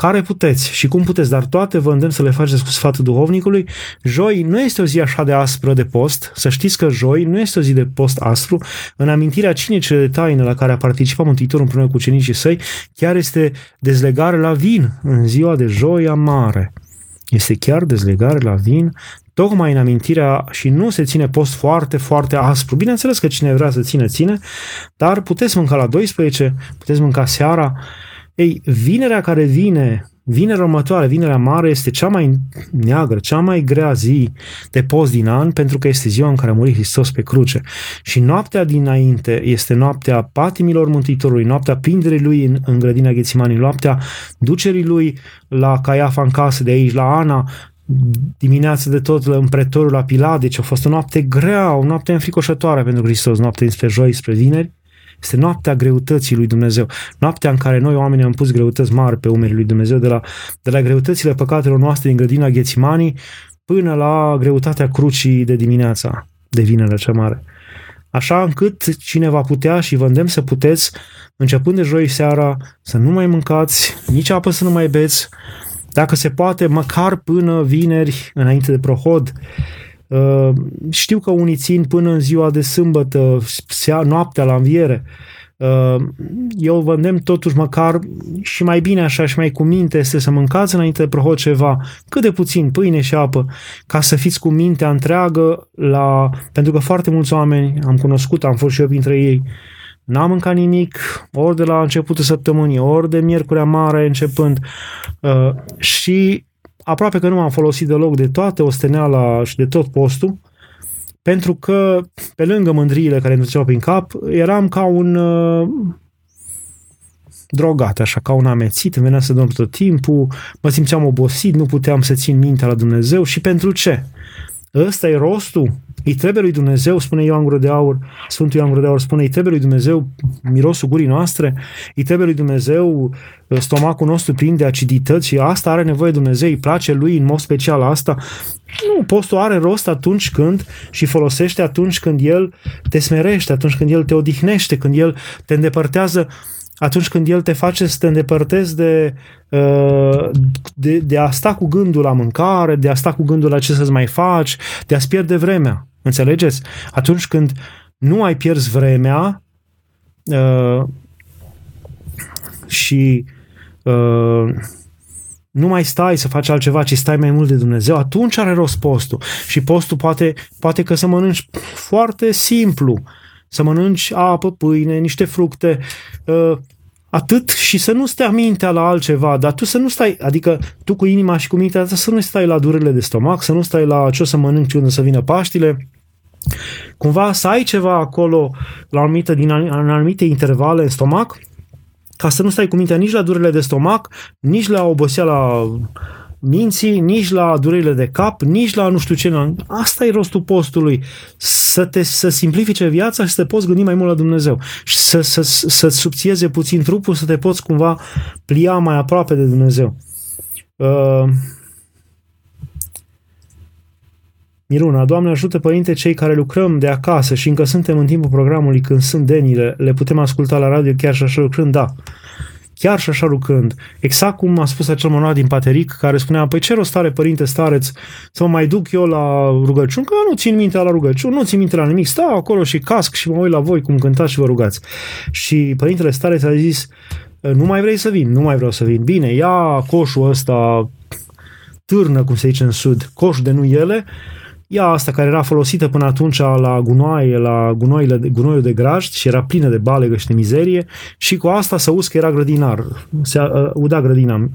care puteți și cum puteți, dar toate vă îndemn să le faceți cu sfatul duhovnicului. Joi nu este o zi așa de aspră de post, să știți că joi nu este o zi de post aspru, în amintirea cine cele taine la care a participat Mântuitorul împreună cu ucenicii săi, chiar este dezlegare la vin în ziua de joia mare. Este chiar dezlegare la vin, tocmai în amintirea și nu se ține post foarte, foarte aspru. Bineînțeles că cine vrea să ține, ține, dar puteți mânca la 12, puteți mânca seara, ei, vinerea care vine, vinerea următoare, vinerea mare, este cea mai neagră, cea mai grea zi de post din an, pentru că este ziua în care a murit Hristos pe cruce. Și noaptea dinainte este noaptea patimilor Mântuitorului, noaptea pinderii lui în, în grădina Ghețimanii, noaptea ducerii lui la Caiafa în casă, de aici la Ana, dimineața de tot în pretorul la Pilat, deci a fost o noapte grea, o noapte înfricoșătoare pentru Hristos, noapte dinspre joi spre vineri, este noaptea greutății lui Dumnezeu. Noaptea în care noi oamenii am pus greutăți mari pe umerii lui Dumnezeu, de la, de la greutățile păcatelor noastre din grădina Ghețimanii până la greutatea crucii de dimineața, de vinerea cea mare. Așa încât cine va putea și vă îndemn să puteți, începând de joi seara, să nu mai mâncați, nici apă să nu mai beți, dacă se poate, măcar până vineri, înainte de prohod, Uh, știu că unii țin până în ziua de sâmbătă, sea, noaptea la înviere. Uh, eu vă îndemn totuși măcar și mai bine așa și mai cu minte este să mâncați înainte de prohod ceva, cât de puțin, pâine și apă, ca să fiți cu mintea întreagă la... Pentru că foarte mulți oameni am cunoscut, am fost și eu printre ei, N-am mâncat nimic, ori de la începutul săptămânii, ori de miercurea mare începând. Uh, și aproape că nu m-am folosit deloc de toată osteneala și de tot postul, pentru că, pe lângă mândriile care îmi treceau prin cap, eram ca un uh, drogat, așa, ca un amețit, îmi venea să dorm tot timpul, mă simțeam obosit, nu puteam să țin mintea la Dumnezeu și pentru ce? Ăsta e rostul? Îi trebuie lui Dumnezeu, spune Ioan Gură de Aur, Sfântul Ioan Gură de Aur spune, îi trebuie lui Dumnezeu mirosul gurii noastre, îi trebuie lui Dumnezeu uh, stomacul nostru plin de acidități și asta are nevoie Dumnezeu, îi place lui în mod special asta. Nu, postul are rost atunci când și folosește atunci când el te smerește, atunci când el te odihnește, când el te îndepărtează atunci când El te face să te îndepărtezi de, uh, de, de a sta cu gândul la mâncare, de a sta cu gândul la ce să-ți mai faci, de a-ți pierde vremea. Înțelegeți? Atunci când nu ai pierzi vremea uh, și uh, nu mai stai să faci altceva, ci stai mai mult de Dumnezeu, atunci are rost postul. Și postul poate, poate că să mănânci foarte simplu, să mănânci apă, pâine, niște fructe, uh, atât și să nu stea mintea la altceva, dar tu să nu stai, adică tu cu inima și cu mintea ta să nu stai la durerile de stomac, să nu stai la ce o să mănânci unde să vină Paștile, cumva să ai ceva acolo la anumite, din anumite intervale în stomac, ca să nu stai cu mintea nici la durerile de stomac, nici la oboseala minții, nici la durerile de cap, nici la nu știu ce. Asta e rostul postului. Să te să simplifice viața și să te poți gândi mai mult la Dumnezeu. Și să, să, să subțieze puțin trupul, să te poți cumva plia mai aproape de Dumnezeu. Uh, Miruna, Doamne ajută, Părinte, cei care lucrăm de acasă și încă suntem în timpul programului când sunt denile, le putem asculta la radio chiar și așa lucrând? Da chiar și așa lucrând. Exact cum a spus acel monad din Pateric, care spunea, păi ce rost are părinte stareț să mă mai duc eu la rugăciuni, că nu țin minte la rugăciuni, nu țin minte la nimic, stau acolo și casc și mă uit la voi cum cântați și vă rugați. Și părintele stareț a zis, nu mai vrei să vin, nu mai vreau să vin. Bine, ia coșul ăsta, târnă, cum se zice în sud, coșul de nuiele, ia asta care era folosită până atunci la gunoaie, la gunoile, gunoiul de grajd și era plină de balegă și de mizerie și cu asta să uzi că era grădinar, se uh, udea grădina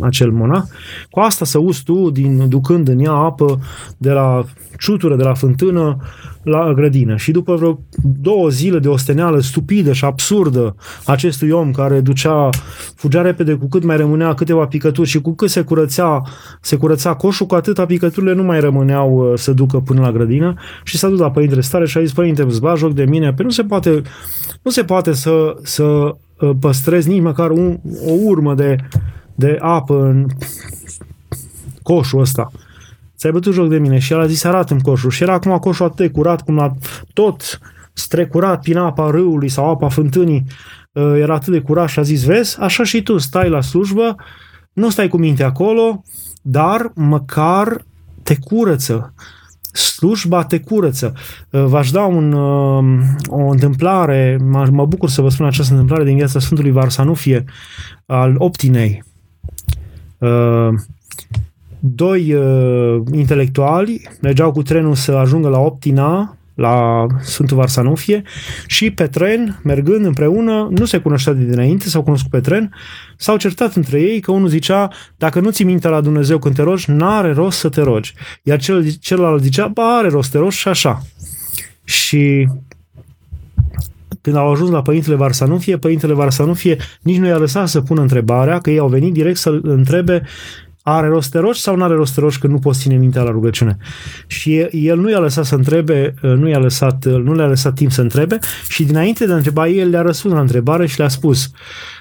acel monah, cu asta să uzi tu, din, ducând în ea apă de la ciutură, de la fântână, la grădină. Și după vreo două zile de osteneală stupidă și absurdă acestui om care ducea, fugea repede cu cât mai rămânea câteva picături și cu cât se curățea, se curăța coșul, cu atâta picăturile nu mai rămâneau uh, să ducă până la grădină și s-a dus la Părintele Stare și a zis, Părinte, îți bagi joc de mine, pe nu se poate, nu se poate să, să uh, păstrezi nici măcar un, o urmă de, de apă în coșul ăsta. Ți-ai bătut joc de mine și el a zis arată-mi coșul și era acum coșul atât de curat cum la tot strecurat prin apa râului sau apa fântânii uh, era atât de curat și a zis vezi, așa și tu stai la slujbă, nu stai cu minte acolo, dar măcar te curăță. Slujba te curăță. Uh, v-aș da un, uh, o întâmplare, mă bucur să vă spun această întâmplare din viața Sfântului Varsanufie al Optinei doi uh, intelectuali mergeau cu trenul să ajungă la Optina, la Sfântul Varsanufie și pe tren, mergând împreună, nu se cunoștea de dinainte, s-au cunoscut pe tren, s-au certat între ei că unul zicea, dacă nu ții minte la Dumnezeu când te rogi, n-are rost să te rogi. Iar cel, celălalt zicea, ba, are rost să te rogi și așa. Și când au ajuns la Părintele Varsanufie, Părintele Varsanufie nici nu i-a lăsat să pună întrebarea, că ei au venit direct să-l întrebe are rost te rogi sau nu are rost te rogi că nu poți ține mintea la rugăciune? Și el nu i-a lăsat să întrebe, nu i-a lăsat, nu le-a lăsat timp să întrebe și dinainte de a întreba el le-a răspuns la întrebare și le-a spus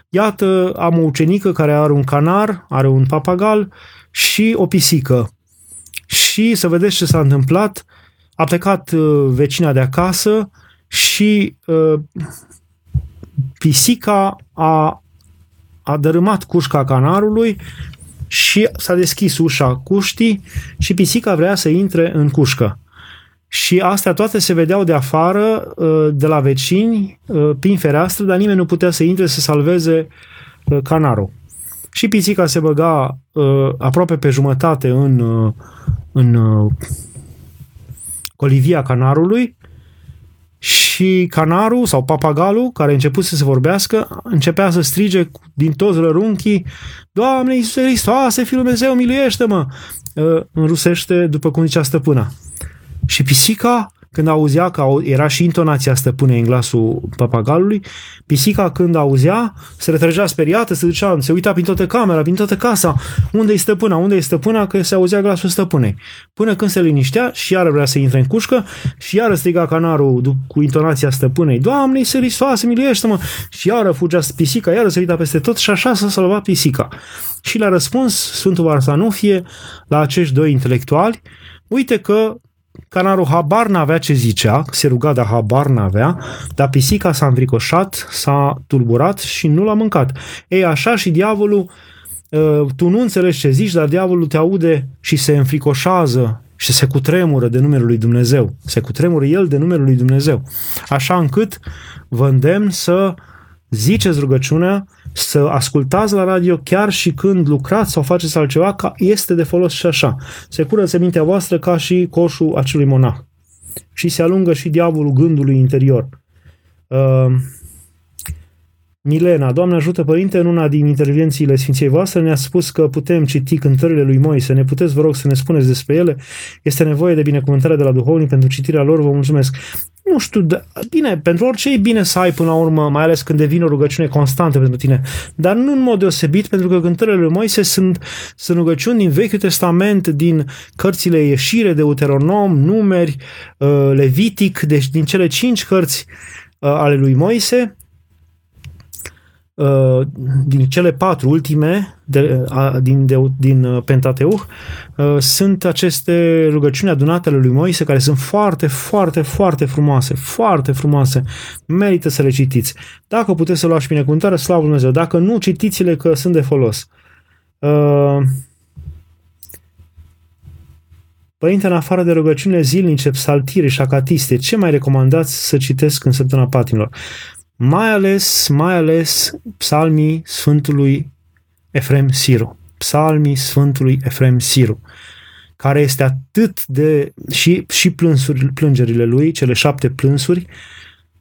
Iată, am o ucenică care are un canar, are un papagal și o pisică. Și să vedeți ce s-a întâmplat, a plecat uh, vecina de acasă și uh, pisica a, a dărâmat cușca canarului și s-a deschis ușa cuștii și pisica vrea să intre în cușcă. Și astea toate se vedeau de afară, uh, de la vecini, uh, prin fereastră, dar nimeni nu putea să intre să salveze uh, canarul. Și pisica se băga aproape pe jumătate în, în colivia canarului și canarul sau papagalul, care a început să se vorbească, începea să strige din toți rărunchii, Doamne Iisuse Hristoase, Fiul Dumnezeu, miluiește-mă! În rusește, după cum zicea stăpâna. Și pisica când auzea că era și intonația stăpânei în glasul papagalului, pisica când auzea, se retrăgea speriată, se ducea, se uita prin toată camera, prin toată casa, unde e stăpâna, unde e stăpâna, că se auzea glasul stăpânei. Până când se liniștea și iară vrea să intre în cușcă și iară striga canarul cu intonația stăpânei, Doamne, se Hristoase, miluiește-mă! Și iară fugea pisica, iară se uita peste tot și așa s-a salvat pisica. Și le-a răspuns Sfântul Varsanufie la acești doi intelectuali, uite că Canarul habar n-avea ce zicea, se ruga, dar habar n-avea, dar pisica s-a învricoșat, s-a tulburat și nu l-a mâncat. Ei, așa și diavolul, ă, tu nu înțelegi ce zici, dar diavolul te aude și se înfricoșează și se cutremură de numele lui Dumnezeu. Se cutremură el de numele lui Dumnezeu. Așa încât vă îndemn să ziceți rugăciunea să ascultați la radio chiar și când lucrați sau faceți altceva, ca este de folos și așa. Se curăță mintea voastră ca și coșul acelui monah. Și se alungă și diavolul gândului interior. Uh, Milena, Doamne ajută Părinte, în una din intervențiile Sfinției voastre ne-a spus că putem citi cântările lui Moise. Ne puteți, vă rog, să ne spuneți despre ele? Este nevoie de binecuvântare de la duhovnic pentru citirea lor. Vă mulțumesc. Nu știu, da, bine, pentru orice e bine să ai până la urmă, mai ales când devine o rugăciune constantă pentru tine, dar nu în mod deosebit, pentru că cântările lui Moise sunt, sunt rugăciuni din Vechiul Testament, din cărțile Ieșire, Deuteronom, Numeri, uh, Levitic, deci din cele cinci cărți uh, ale lui Moise, Uh, din cele patru ultime de, din, de, din uh, Pentateuch uh, sunt aceste rugăciuni adunate ale lui Moise care sunt foarte, foarte, foarte frumoase, foarte frumoase. Merită să le citiți. Dacă puteți să luați binecuvântare, slavă Dumnezeu. Dacă nu, citiți-le că sunt de folos. Părinte, în afară de rugăciunile zilnice, psaltire și acatiste, ce mai recomandați să citesc în săptămâna patimilor? Mai ales, mai ales psalmii Sfântului Efrem Siru. Psalmii Sfântului Efrem Siru. care este atât de... și, și plânsuri, plângerile lui, cele șapte plânsuri,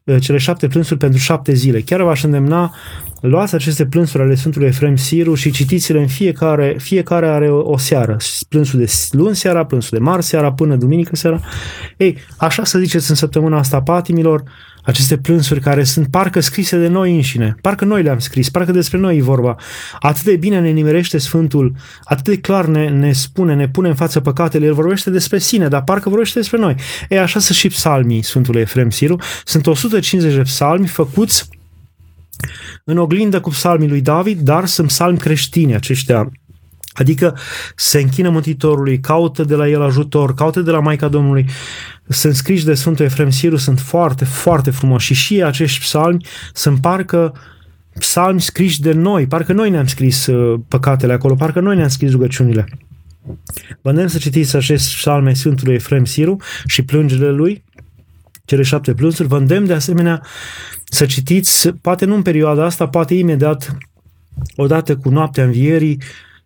uh, cele șapte plânsuri pentru șapte zile. Chiar v-aș îndemna, luați aceste plânsuri ale Sfântului Efrem Siru și citiți-le în fiecare, fiecare are o, o seară. Plânsul de luni seara, plânsul de marți seara, până duminică seara. Ei, așa să ziceți în săptămâna asta patimilor, aceste plânsuri care sunt parcă scrise de noi înșine, parcă noi le-am scris, parcă despre noi e vorba. Atât de bine ne nimerește Sfântul, atât de clar ne, ne spune, ne pune în față păcatele, el vorbește despre sine, dar parcă vorbește despre noi. E așa să și psalmii Sfântului Efrem Siru. Sunt 150 de psalmi făcuți în oglindă cu psalmii lui David, dar sunt psalmi creștini aceștia Adică se închină Mântuitorului, caută de la el ajutor, caută de la Maica Domnului. Sunt scriși de Sfântul Efrem Siru, sunt foarte, foarte frumoși și și acești psalmi sunt parcă psalmi scriși de noi, parcă noi ne-am scris uh, păcatele acolo, parcă noi ne-am scris rugăciunile. Vă îndemn să citiți acest psalme Sfântului Efrem Siru și plângerile lui, cele șapte plânsuri. Vă îndemn de asemenea să citiți, poate nu în perioada asta, poate imediat, odată cu noaptea învierii,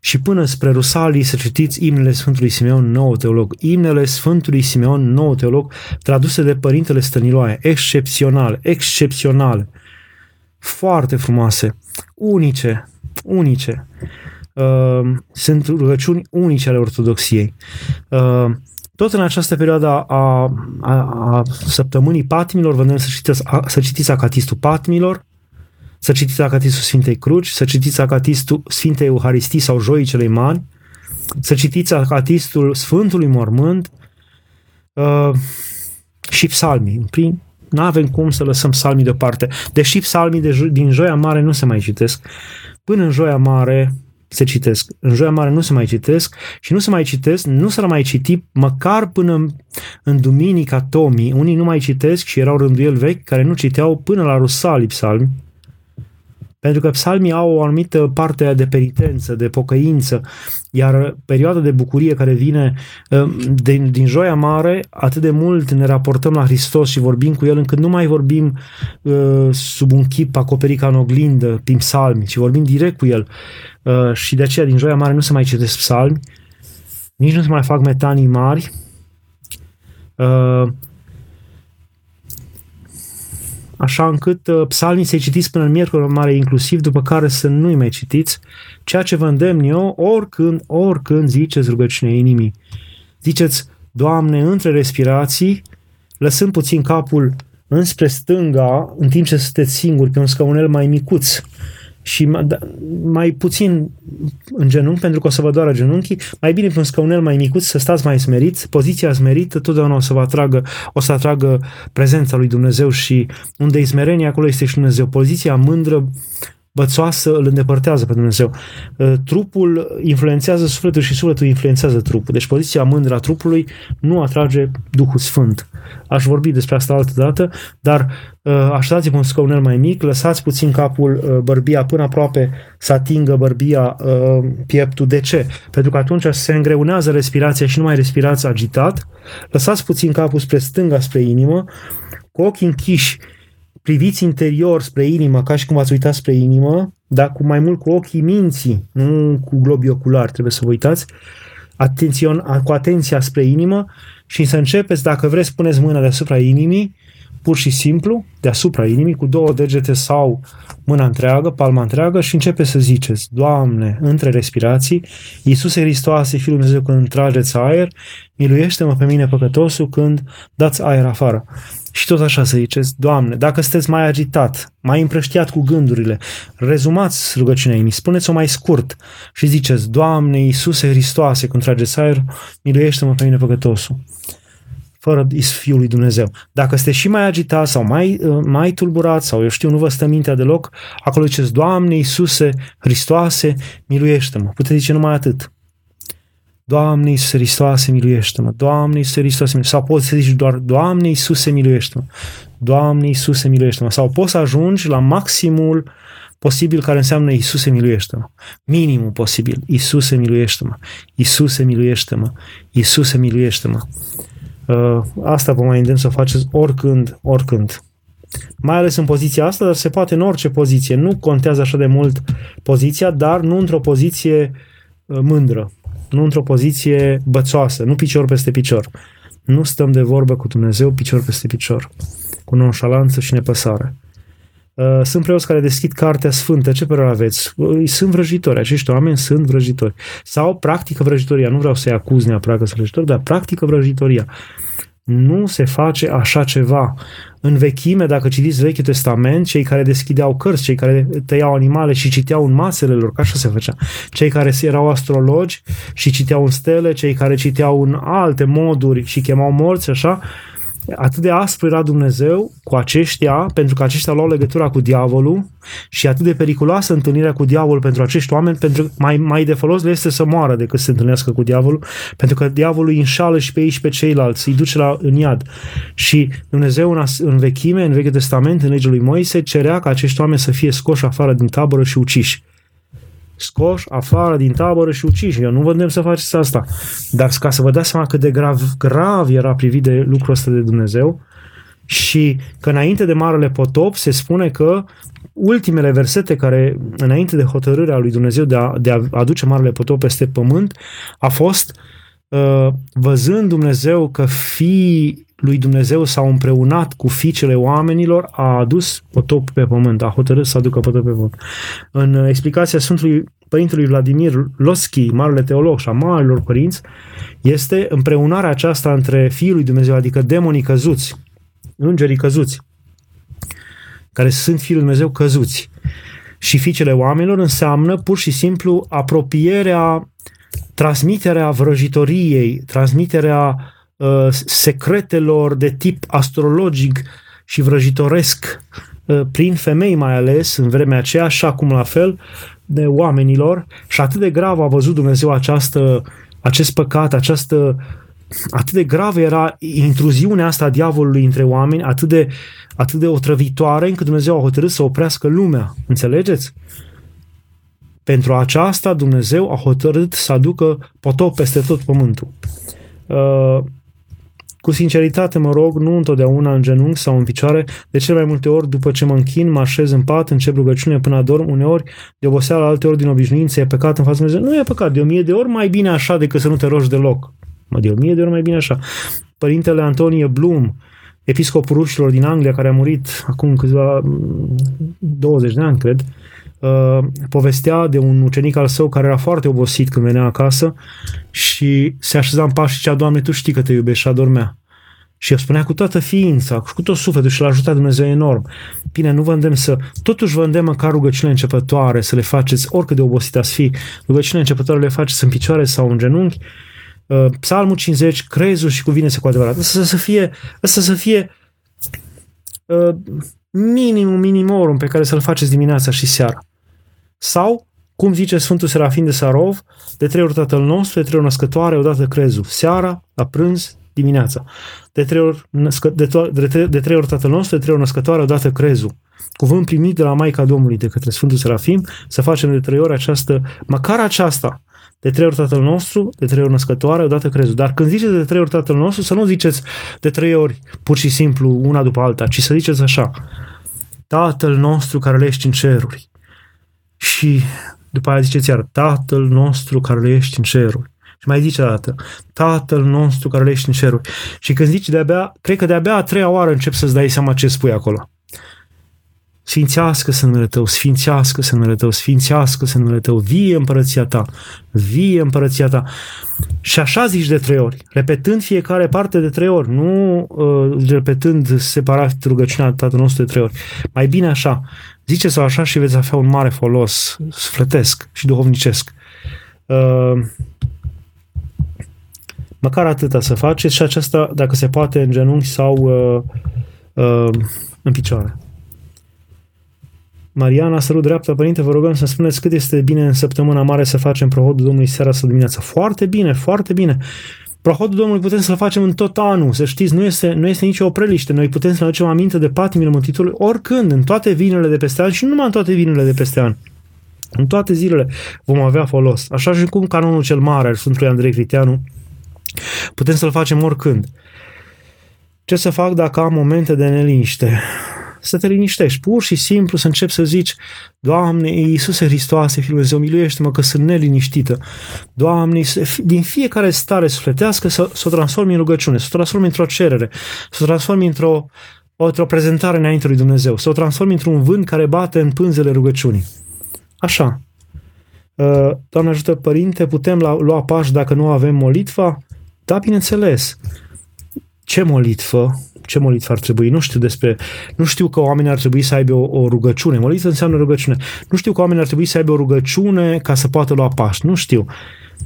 și până spre Rusalii să citiți imnele Sfântului Simeon, nou teolog. Imnele Sfântului Simeon, nou teolog, traduse de Părintele Stăniloae, excepțional, excepțional, foarte frumoase, unice, unice. Uh, sunt rugăciuni unice ale Ortodoxiei. Uh, tot în această perioadă a, a, a săptămânii patimilor, vă să citiți, să citiți Acatistul patimilor, să citiți Acatistul Sfintei Cruci, să citiți Acatistul Sfintei Euharistii sau Joii celei Mari, să citiți Acatistul Sfântului Mormânt uh, și psalmii. Prin, nu avem cum să lăsăm psalmii deoparte. Deși psalmii de, din Joia Mare nu se mai citesc, până în Joia Mare se citesc. În Joia Mare nu se mai citesc și nu se mai citesc, nu se mai citi măcar până în, în Duminica Tomii. Unii nu mai citesc și erau rânduieli vechi care nu citeau până la Rusalii psalmi pentru că psalmii au o anumită parte de penitență, de pocăință, iar perioada de bucurie care vine ă, din, din joia mare, atât de mult ne raportăm la Hristos și vorbim cu El, încât nu mai vorbim uh, sub un chip acoperit ca în oglindă, prin psalmi, ci vorbim direct cu El. Uh, și de aceea din joia mare nu se mai citesc psalmi, nici nu se mai fac metanii mari, uh, așa încât uh, psalmii să-i citiți până în miercuri mare inclusiv, după care să nu-i mai citiți, ceea ce vă îndemn eu, oricând, oricând ziceți rugăciunea inimii. Ziceți, Doamne, între respirații, lăsând puțin capul înspre stânga, în timp ce sunteți singuri pe un scaunel mai micuț, și da, mai puțin în genunchi, pentru că o să vă doară genunchii, mai bine pe un scaunel mai micuț să stați mai smerit, poziția smerită totdeauna o să vă atragă, o să atragă prezența lui Dumnezeu și unde e smerenia, acolo este și Dumnezeu. Poziția mândră bățoasă îl îndepărtează pe Dumnezeu. Uh, trupul influențează sufletul și sufletul influențează trupul. Deci poziția mândră a trupului nu atrage Duhul Sfânt. Aș vorbi despre asta altă dată, dar uh, așezați-vă un scaunel mai mic, lăsați puțin capul uh, bărbia până aproape să atingă bărbia pieptul. De ce? Pentru că atunci se îngreunează respirația și nu mai respirați agitat. Lăsați puțin capul spre stânga, spre inimă, cu ochii închiși priviți interior spre inimă, ca și cum ați uitat spre inimă, dar cu mai mult cu ochii minții, nu cu globii oculari, trebuie să vă uitați, atențion, cu atenția spre inimă și să începeți, dacă vreți, puneți mâna deasupra inimii, pur și simplu, deasupra inimii, cu două degete sau mâna întreagă, palma întreagă și începe să ziceți, Doamne, între respirații, Iisuse Hristoase, Fiul Dumnezeu, când trageți aer, miluiește-mă pe mine păcătosul când dați aer afară. Și tot așa să ziceți, Doamne, dacă sunteți mai agitat, mai împrăștiat cu gândurile, rezumați rugăciunea inimii, spuneți-o mai scurt și ziceți, Doamne, Iisuse Hristoase, când trageți aer, miluiește-mă pe mine păcătosul fără Fiul lui Dumnezeu. Dacă sunteți și mai agitat sau mai, uh, mai tulburat sau eu știu, nu vă stă mintea deloc, acolo ziceți, Doamne Iisuse Hristoase, miluiește-mă. Puteți zice numai atât. Doamne Iisuse Hristoase, miluiește-mă. Doamne Iisuse Hristoase, miluiește-mă. Sau poți să zici doar, Doamne Iisuse, miluiește-mă. Doamne Iisuse, miluiește-mă. Sau poți să ajungi la maximul posibil care înseamnă Iisuse, miluiește-mă. Minimul posibil. Iisuse, miluiește-mă. Iisuse, miluiește-mă. Iisuse, miluiește-mă. Uh, asta vă mai îndemn să faceți oricând, oricând. Mai ales în poziția asta, dar se poate în orice poziție. Nu contează așa de mult poziția, dar nu într-o poziție uh, mândră. Nu într-o poziție bățoasă, nu picior peste picior. Nu stăm de vorbă cu Dumnezeu picior peste picior, cu nonșalanță și nepăsare. Uh, sunt preoți care deschid cartea sfântă. Ce părere aveți? Sunt vrăjitori. Acești oameni sunt vrăjitori. Sau practică vrăjitoria. Nu vreau să-i acuz neapărat că sunt vrăjitori, dar practică vrăjitoria. Nu se face așa ceva. În vechime, dacă citiți Vechiul Testament, cei care deschideau cărți, cei care tăiau animale și citeau în masele lor, ca așa se făcea, cei care erau astrologi și citeau în stele, cei care citeau în alte moduri și chemau morți, așa, atât de aspru era Dumnezeu cu aceștia, pentru că aceștia luau legătura cu diavolul și atât de periculoasă întâlnirea cu diavolul pentru acești oameni, pentru că mai, mai de folos le este să moară decât să se întâlnească cu diavolul, pentru că diavolul îi înșală și pe ei și pe ceilalți, îi duce la, în iad. Și Dumnezeu în, în vechime, în Vechiul Testament, în legea lui Moise, cerea ca acești oameni să fie scoși afară din tabără și uciși scoși afară din tabără și uciși. Eu nu vă îndemn să faceți asta. Dar ca să vă dați seama cât de grav, grav era privit de lucrul ăsta de Dumnezeu și că înainte de Marele Potop se spune că ultimele versete care, înainte de hotărârea lui Dumnezeu de a, de a aduce Marele Potop peste pământ, a fost uh, văzând Dumnezeu că fii lui Dumnezeu s-au împreunat cu fiicele oamenilor, a adus potop pe pământ, a hotărât să aducă potop pe pământ. În explicația Sfântului Părintelui Vladimir Loschi, marele teolog și a marilor părinți, este împreunarea aceasta între Fiul lui Dumnezeu, adică demonii căzuți, îngerii căzuți, care sunt Fiul lui Dumnezeu căzuți. Și fiicele oamenilor înseamnă pur și simplu apropierea, transmiterea vrăjitoriei, transmiterea Uh, secretelor de tip astrologic și vrăjitoresc uh, prin femei mai ales în vremea aceea, așa cum la fel de oamenilor și atât de grav a văzut Dumnezeu această, acest păcat, această atât de gravă era intruziunea asta a diavolului între oameni, atât de, atât de otrăvitoare, încât Dumnezeu a hotărât să oprească lumea. Înțelegeți? Pentru aceasta Dumnezeu a hotărât să aducă potop peste tot pământul. Uh, cu sinceritate mă rog, nu întotdeauna în genunchi sau în picioare, de cele mai multe ori după ce mă închin, mă așez în pat, încep rugăciune până adorm, uneori de oboseală, alte ori din obișnuință, e păcat în fața Dumnezeu. Nu e păcat, de o mie de ori mai bine așa decât să nu te rogi deloc. Mă, de o mie de ori mai bine așa. Părintele Antonie Blum, episcopul rușilor din Anglia, care a murit acum câțiva 20 de ani, cred, uh, povestea de un ucenic al său care era foarte obosit când venea acasă și se așeza în pas și zicea, Doamne, Tu știi că te iubești și adormea. Și el spunea cu toată ființa, cu tot sufletul și l-a ajutat Dumnezeu enorm. Bine, nu vă îndemn să... Totuși vă îndemn măcar rugăciunile începătoare, să le faceți oricât de obosit ați fi. Rugăciunile începătoare le faceți în picioare sau în genunchi. Uh, Psalmul 50, crezul și cuvine cu adevărat. Asta să fie, asta să fie uh, minimum minimorum pe care să-l faceți dimineața și seara. Sau, cum zice Sfântul Serafin de Sarov, de trei ori Tatăl nostru, de trei ori născătoare, odată crezul. Seara, la prânz, dimineața. De trei ori, născă, de, to- de, tre- de trei ori Tatăl nostru, de trei ori născătoare, odată crezul. Cuvânt primit de la Maica Domnului de către Sfântul Serafim, să facem de trei ori această, măcar aceasta, de trei ori Tatăl nostru, de trei ori născătoare, odată crezul. Dar când ziceți de trei ori Tatăl nostru, să nu ziceți de trei ori, pur și simplu, una după alta, ci să ziceți așa, Tatăl nostru care le ești în ceruri. Și după aia ziceți iar, Tatăl nostru care le ești în ceruri. Și mai zice dată, Tatăl nostru care le ești în ceruri. Și când zici de-abia, cred că de-abia a treia oară încep să-ți dai seama ce spui acolo. Sfințească-se numele Tău, sfințească-se numele Tău, sfințească-se numele Tău, vie împărăția Ta, vie împărăția Ta. Și așa zici de trei ori, repetând fiecare parte de trei ori, nu uh, repetând separat rugăciunea Tatăl nostru de trei ori. Mai bine așa, zice-o așa și veți avea un mare folos sufletesc și duhovnicesc. Uh, măcar atâta să faceți și aceasta, dacă se poate, în genunchi sau uh, uh, în picioare. Mariana, sărut dreapta, părinte, vă rugăm să spuneți cât este bine în săptămâna mare să facem prohodul Domnului seara sau dimineața. Foarte bine, foarte bine. Prohodul Domnului putem să-l facem în tot anul, să știți, nu este, nu este nicio opreliște. Noi putem să ne aducem aminte de patimile Mântuitorului oricând, în toate vinele de peste an și nu numai în toate vinele de peste an. În toate zilele vom avea folos. Așa și cum canonul cel mare al Sfântului Andrei Criteanu, putem să-l facem oricând. Ce să fac dacă am momente de neliniște? Să te liniștești, pur și simplu să începi să zici, Doamne, Iisuse Hristoase, Fiul Dumnezeu, miluiește-mă că sunt neliniștită. Doamne, din fiecare stare sufletească să, să o transformi în rugăciune, să o transformi într-o cerere, să o transformi într-o într-o prezentare înainte lui Dumnezeu, să o transformi într-un vânt care bate în pânzele rugăciunii. Așa. Uh, Doamne ajută, Părinte, putem lua pași dacă nu avem molitva? Da, bineînțeles. Ce molitvă? Ce molitvă ar trebui? Nu știu despre... Nu știu că oamenii ar trebui să aibă o, o rugăciune. Molitvă înseamnă rugăciune. Nu știu că oamenii ar trebui să aibă o rugăciune ca să poată lua Paști. Nu știu.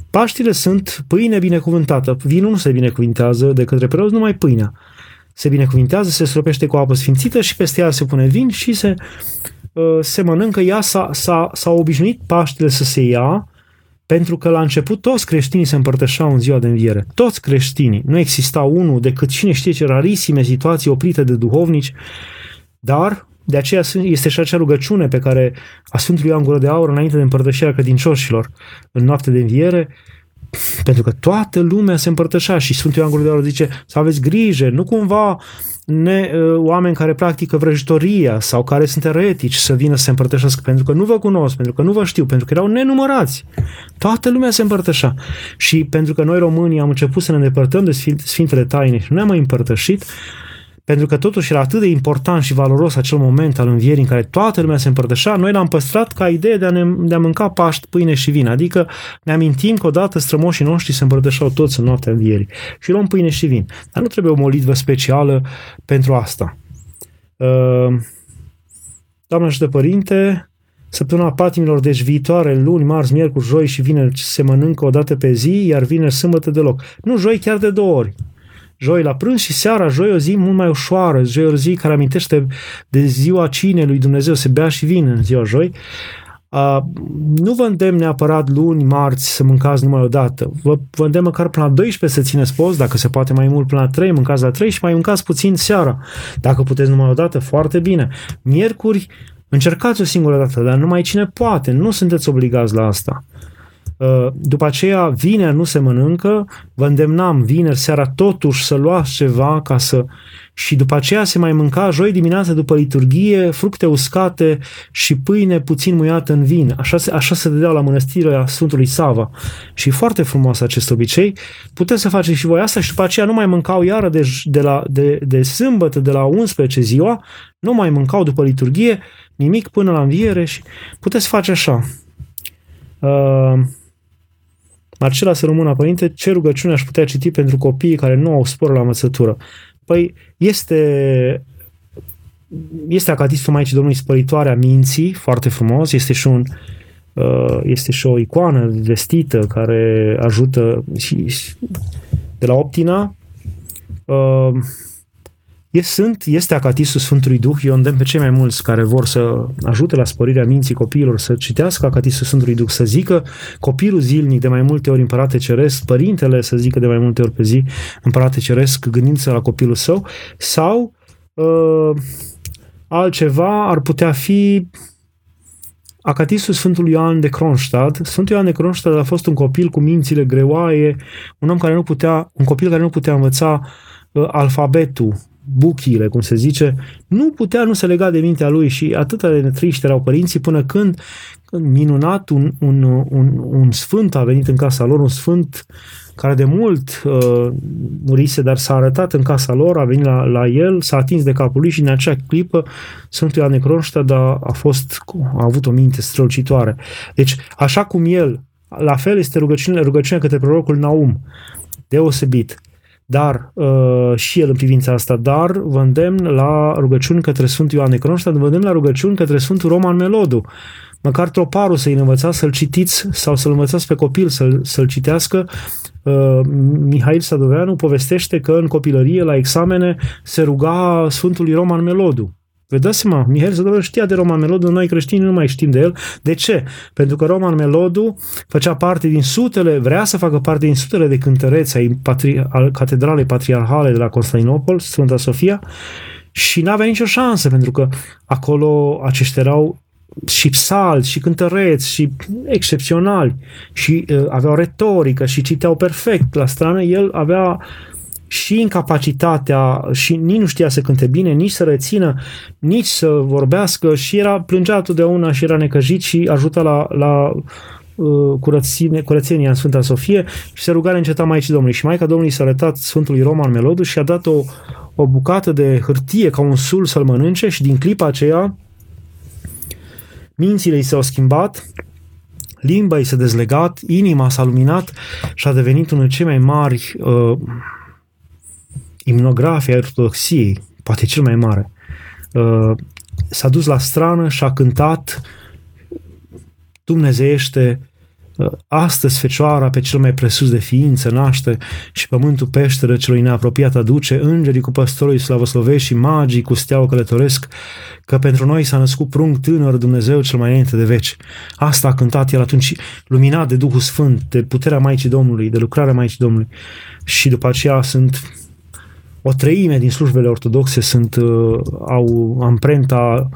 Paștile sunt pâine binecuvântată. Vinul nu se binecuvintează de către preoți, numai pâinea. Se binecuvintează, se stropește cu apă sfințită și peste ea se pune vin și se, uh, se mănâncă. Ea s-a, s-a, s-a obișnuit Paștile să se ia pentru că la început toți creștinii se împărtășeau în ziua de înviere. Toți creștinii. Nu exista unul decât cine știe ce rarisime situații oprite de duhovnici, dar de aceea este și acea rugăciune pe care a Sfântului Ioan Gură de Aur înainte de împărtășirea credincioșilor în noapte de înviere, pentru că toată lumea se împărtășea și Sfântul Ioan Gură de Aur zice să aveți grijă, nu cumva ne, uh, oameni care practică vrăjitoria sau care sunt eretici să vină să se împărtășească pentru că nu vă cunosc, pentru că nu vă știu, pentru că erau nenumărați. Toată lumea se împărtășea. Și pentru că noi românii am început să ne îndepărtăm de Sfintele Taine și nu ne-am mai împărtășit, pentru că totuși era atât de important și valoros acel moment al învierii în care toată lumea se împărtășea, noi l-am păstrat ca idee de a, ne, de a mânca paști, pâine și vin. Adică ne amintim că odată strămoșii noștri se împărtășeau toți în noaptea învierii și luăm pâine și vin. Dar nu trebuie o molitvă specială pentru asta. Uh, Doamne ajută Părinte, Săptămâna patimilor, deci viitoare, luni, marți, miercuri, joi și vineri se mănâncă o dată pe zi, iar vineri, sâmbătă deloc. Nu, joi chiar de două ori joi la prânz și seara, joi o zi mult mai ușoară, joi o zi care amintește de ziua cinei lui Dumnezeu, se bea și vin în ziua joi. Uh, nu vă îndemn neapărat luni, marți să mâncați numai o dată. Vă, vă îndemn măcar până la 12 să țineți post, dacă se poate mai mult până la 3, mâncați la 3 și mai mâncați puțin seara. Dacă puteți numai o dată, foarte bine. Miercuri, încercați o singură dată, dar numai cine poate, nu sunteți obligați la asta. Uh, după aceea, vineri nu se mănâncă, vă îndemnam vineri seara totuși să luați ceva ca să... Și după aceea se mai mânca joi dimineața după liturghie, fructe uscate și pâine puțin muiată în vin. Așa se, așa se dădea la mănăstirea Sfântului Sava. Și foarte frumos acest obicei. Puteți să faceți și voi asta și după aceea nu mai mâncau iară de, de, la, de, de sâmbătă, de la 11 ziua, nu mai mâncau după liturghie, nimic până la înviere și puteți face așa. Uh, Marcela să rămână părinte, ce rugăciune aș putea citi pentru copiii care nu au spor la învățătură? Păi este este acatistul Maicii Domnului Spăritoarea Minții, foarte frumos, este și un uh, este și o icoană vestită care ajută și de la Optina uh, sunt, este acatistul Sfântului Duh, eu îndemn pe cei mai mulți care vor să ajute la sporirea minții copiilor să citească acatistul Sfântului Duh, să zică copilul zilnic de mai multe ori împărate ceresc, părintele să zică de mai multe ori pe zi împărate ceresc gândindu-se la copilul său, sau uh, altceva ar putea fi Acatistul Sfântului Ioan de Kronstadt. Sfântul Ioan de Kronstadt a fost un copil cu mințile greoaie, un om care nu putea, un copil care nu putea învăța uh, alfabetul buchiile, cum se zice, nu putea nu se lega de mintea lui și atât de triști erau părinții până când, când minunat un, un, un, un sfânt a venit în casa lor, un sfânt care de mult uh, murise, dar s-a arătat în casa lor, a venit la, la el, s-a atins de capul lui și în acea clipă Sfântul Ioane Cronștad a, a, fost, a avut o minte strălucitoare. Deci, așa cum el, la fel este rugăciunea, rugăciunea către prorocul Naum, deosebit dar uh, și el în privința asta, dar vă îndemn la rugăciuni către Sfântul Ioan Necronștad, vă îndemn la rugăciuni către Sfântul Roman Melodu, măcar troparul să-i învățați să-l citiți sau să-l învățați pe copil să-l, să-l citească. Uh, Mihail Sadoveanu povestește că în copilărie, la examene, se ruga Sfântului Roman Melodu. Vă dați seama, Mihail Zădoră știa de Roman Melodu, noi creștini nu mai știm de el. De ce? Pentru că Roman Melodu făcea parte din sutele, vrea să facă parte din sutele de cântăreți ai patri, al Catedralei Patriarhale de la Constantinopol, Sfânta Sofia, și n-avea nicio șansă, pentru că acolo aceștia erau și psalți, și cântăreți, și excepționali, și uh, aveau retorică, și citeau perfect la strană, el avea și incapacitatea și nici nu știa să cânte bine, nici să rețină, nici să vorbească și era plângea totdeauna și era necăjit și ajuta la, la uh, curățenie, curățenia în Sfânta Sofie și se ruga înceta Maicii Domnului. Și Maica Domnului s-a arătat Sfântului Roman Melodu și a dat o, o bucată de hârtie ca un sul să-l mănânce și din clipa aceea mințile i s-au schimbat, limba i s-a dezlegat, inima s-a luminat și a devenit unul cei mai mari uh, imnografii ortodoxiei, poate cel mai mare. Uh, s-a dus la strană și a cântat dumnezeiește Astăzi Fecioara pe cel mai presus de ființă naște și pământul peșteră celui neapropiat aduce, îngerii cu păstorul slavoslovești și magii cu steaua călătoresc, că pentru noi s-a născut prunc tânăr Dumnezeu cel mai înainte de veci. Asta a cântat el atunci, luminat de Duhul Sfânt, de puterea Maicii Domnului, de lucrarea Maicii Domnului. Și după aceea sunt o treime din slujbele ortodoxe sunt, uh, au amprenta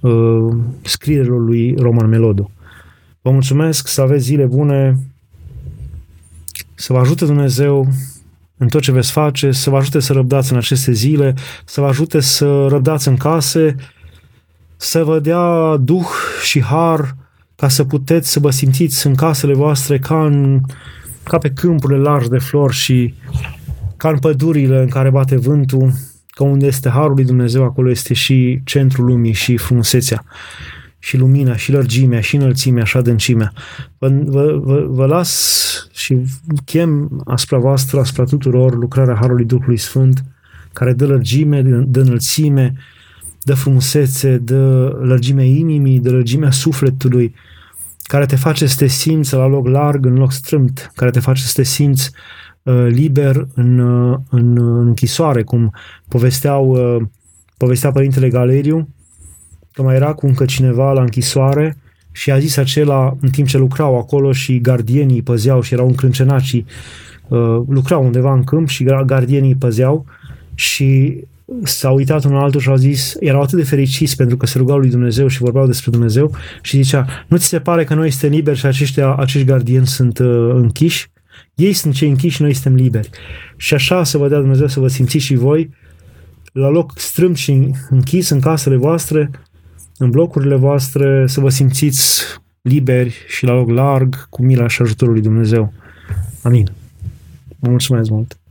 uh, scrierilor lui Roman Melodu. Vă mulțumesc, să aveți zile bune, să vă ajute Dumnezeu în tot ce veți face, să vă ajute să răbdați în aceste zile, să vă ajute să răbdați în case, să vă dea duh și har ca să puteți să vă simțiți în casele voastre ca, în, ca pe câmpurile largi de flori și ca în pădurile în care bate vântul, că unde este harul lui Dumnezeu, acolo este și centrul lumii și frumusețea și lumina, și lărgimea, și înălțimea, și adâncimea. Vă, vă, vă, vă las și chem asupra voastră, asupra tuturor, lucrarea Harului Duhului Sfânt, care dă lărgime, dă înălțime, dă frumusețe, dă lărgimea inimii, dă lărgimea sufletului, care te face să te simți la loc larg, în loc strâmt, care te face să te simți uh, liber în, uh, în, în închisoare, cum povesteau, uh, povestea Părintele Galeriu, că mai era cu încă cineva la închisoare și a zis acela în timp ce lucrau acolo și gardienii păzeau și erau încrâncenați și uh, lucrau undeva în câmp și gardienii păzeau și s-a uitat unul altul și au zis, erau atât de fericiți pentru că se rugau lui Dumnezeu și vorbeau despre Dumnezeu și zicea, nu ți se pare că noi suntem liberi și aceștia, acești gardieni sunt uh, închiși? Ei sunt cei închiși și noi suntem liberi. Și așa să vă dea Dumnezeu să vă simțiți și voi la loc strâmt și închis în casele voastre, în blocurile voastre, să vă simțiți liberi și la loc larg, cu mila și ajutorul lui Dumnezeu. Amin. Vă mulțumesc mult!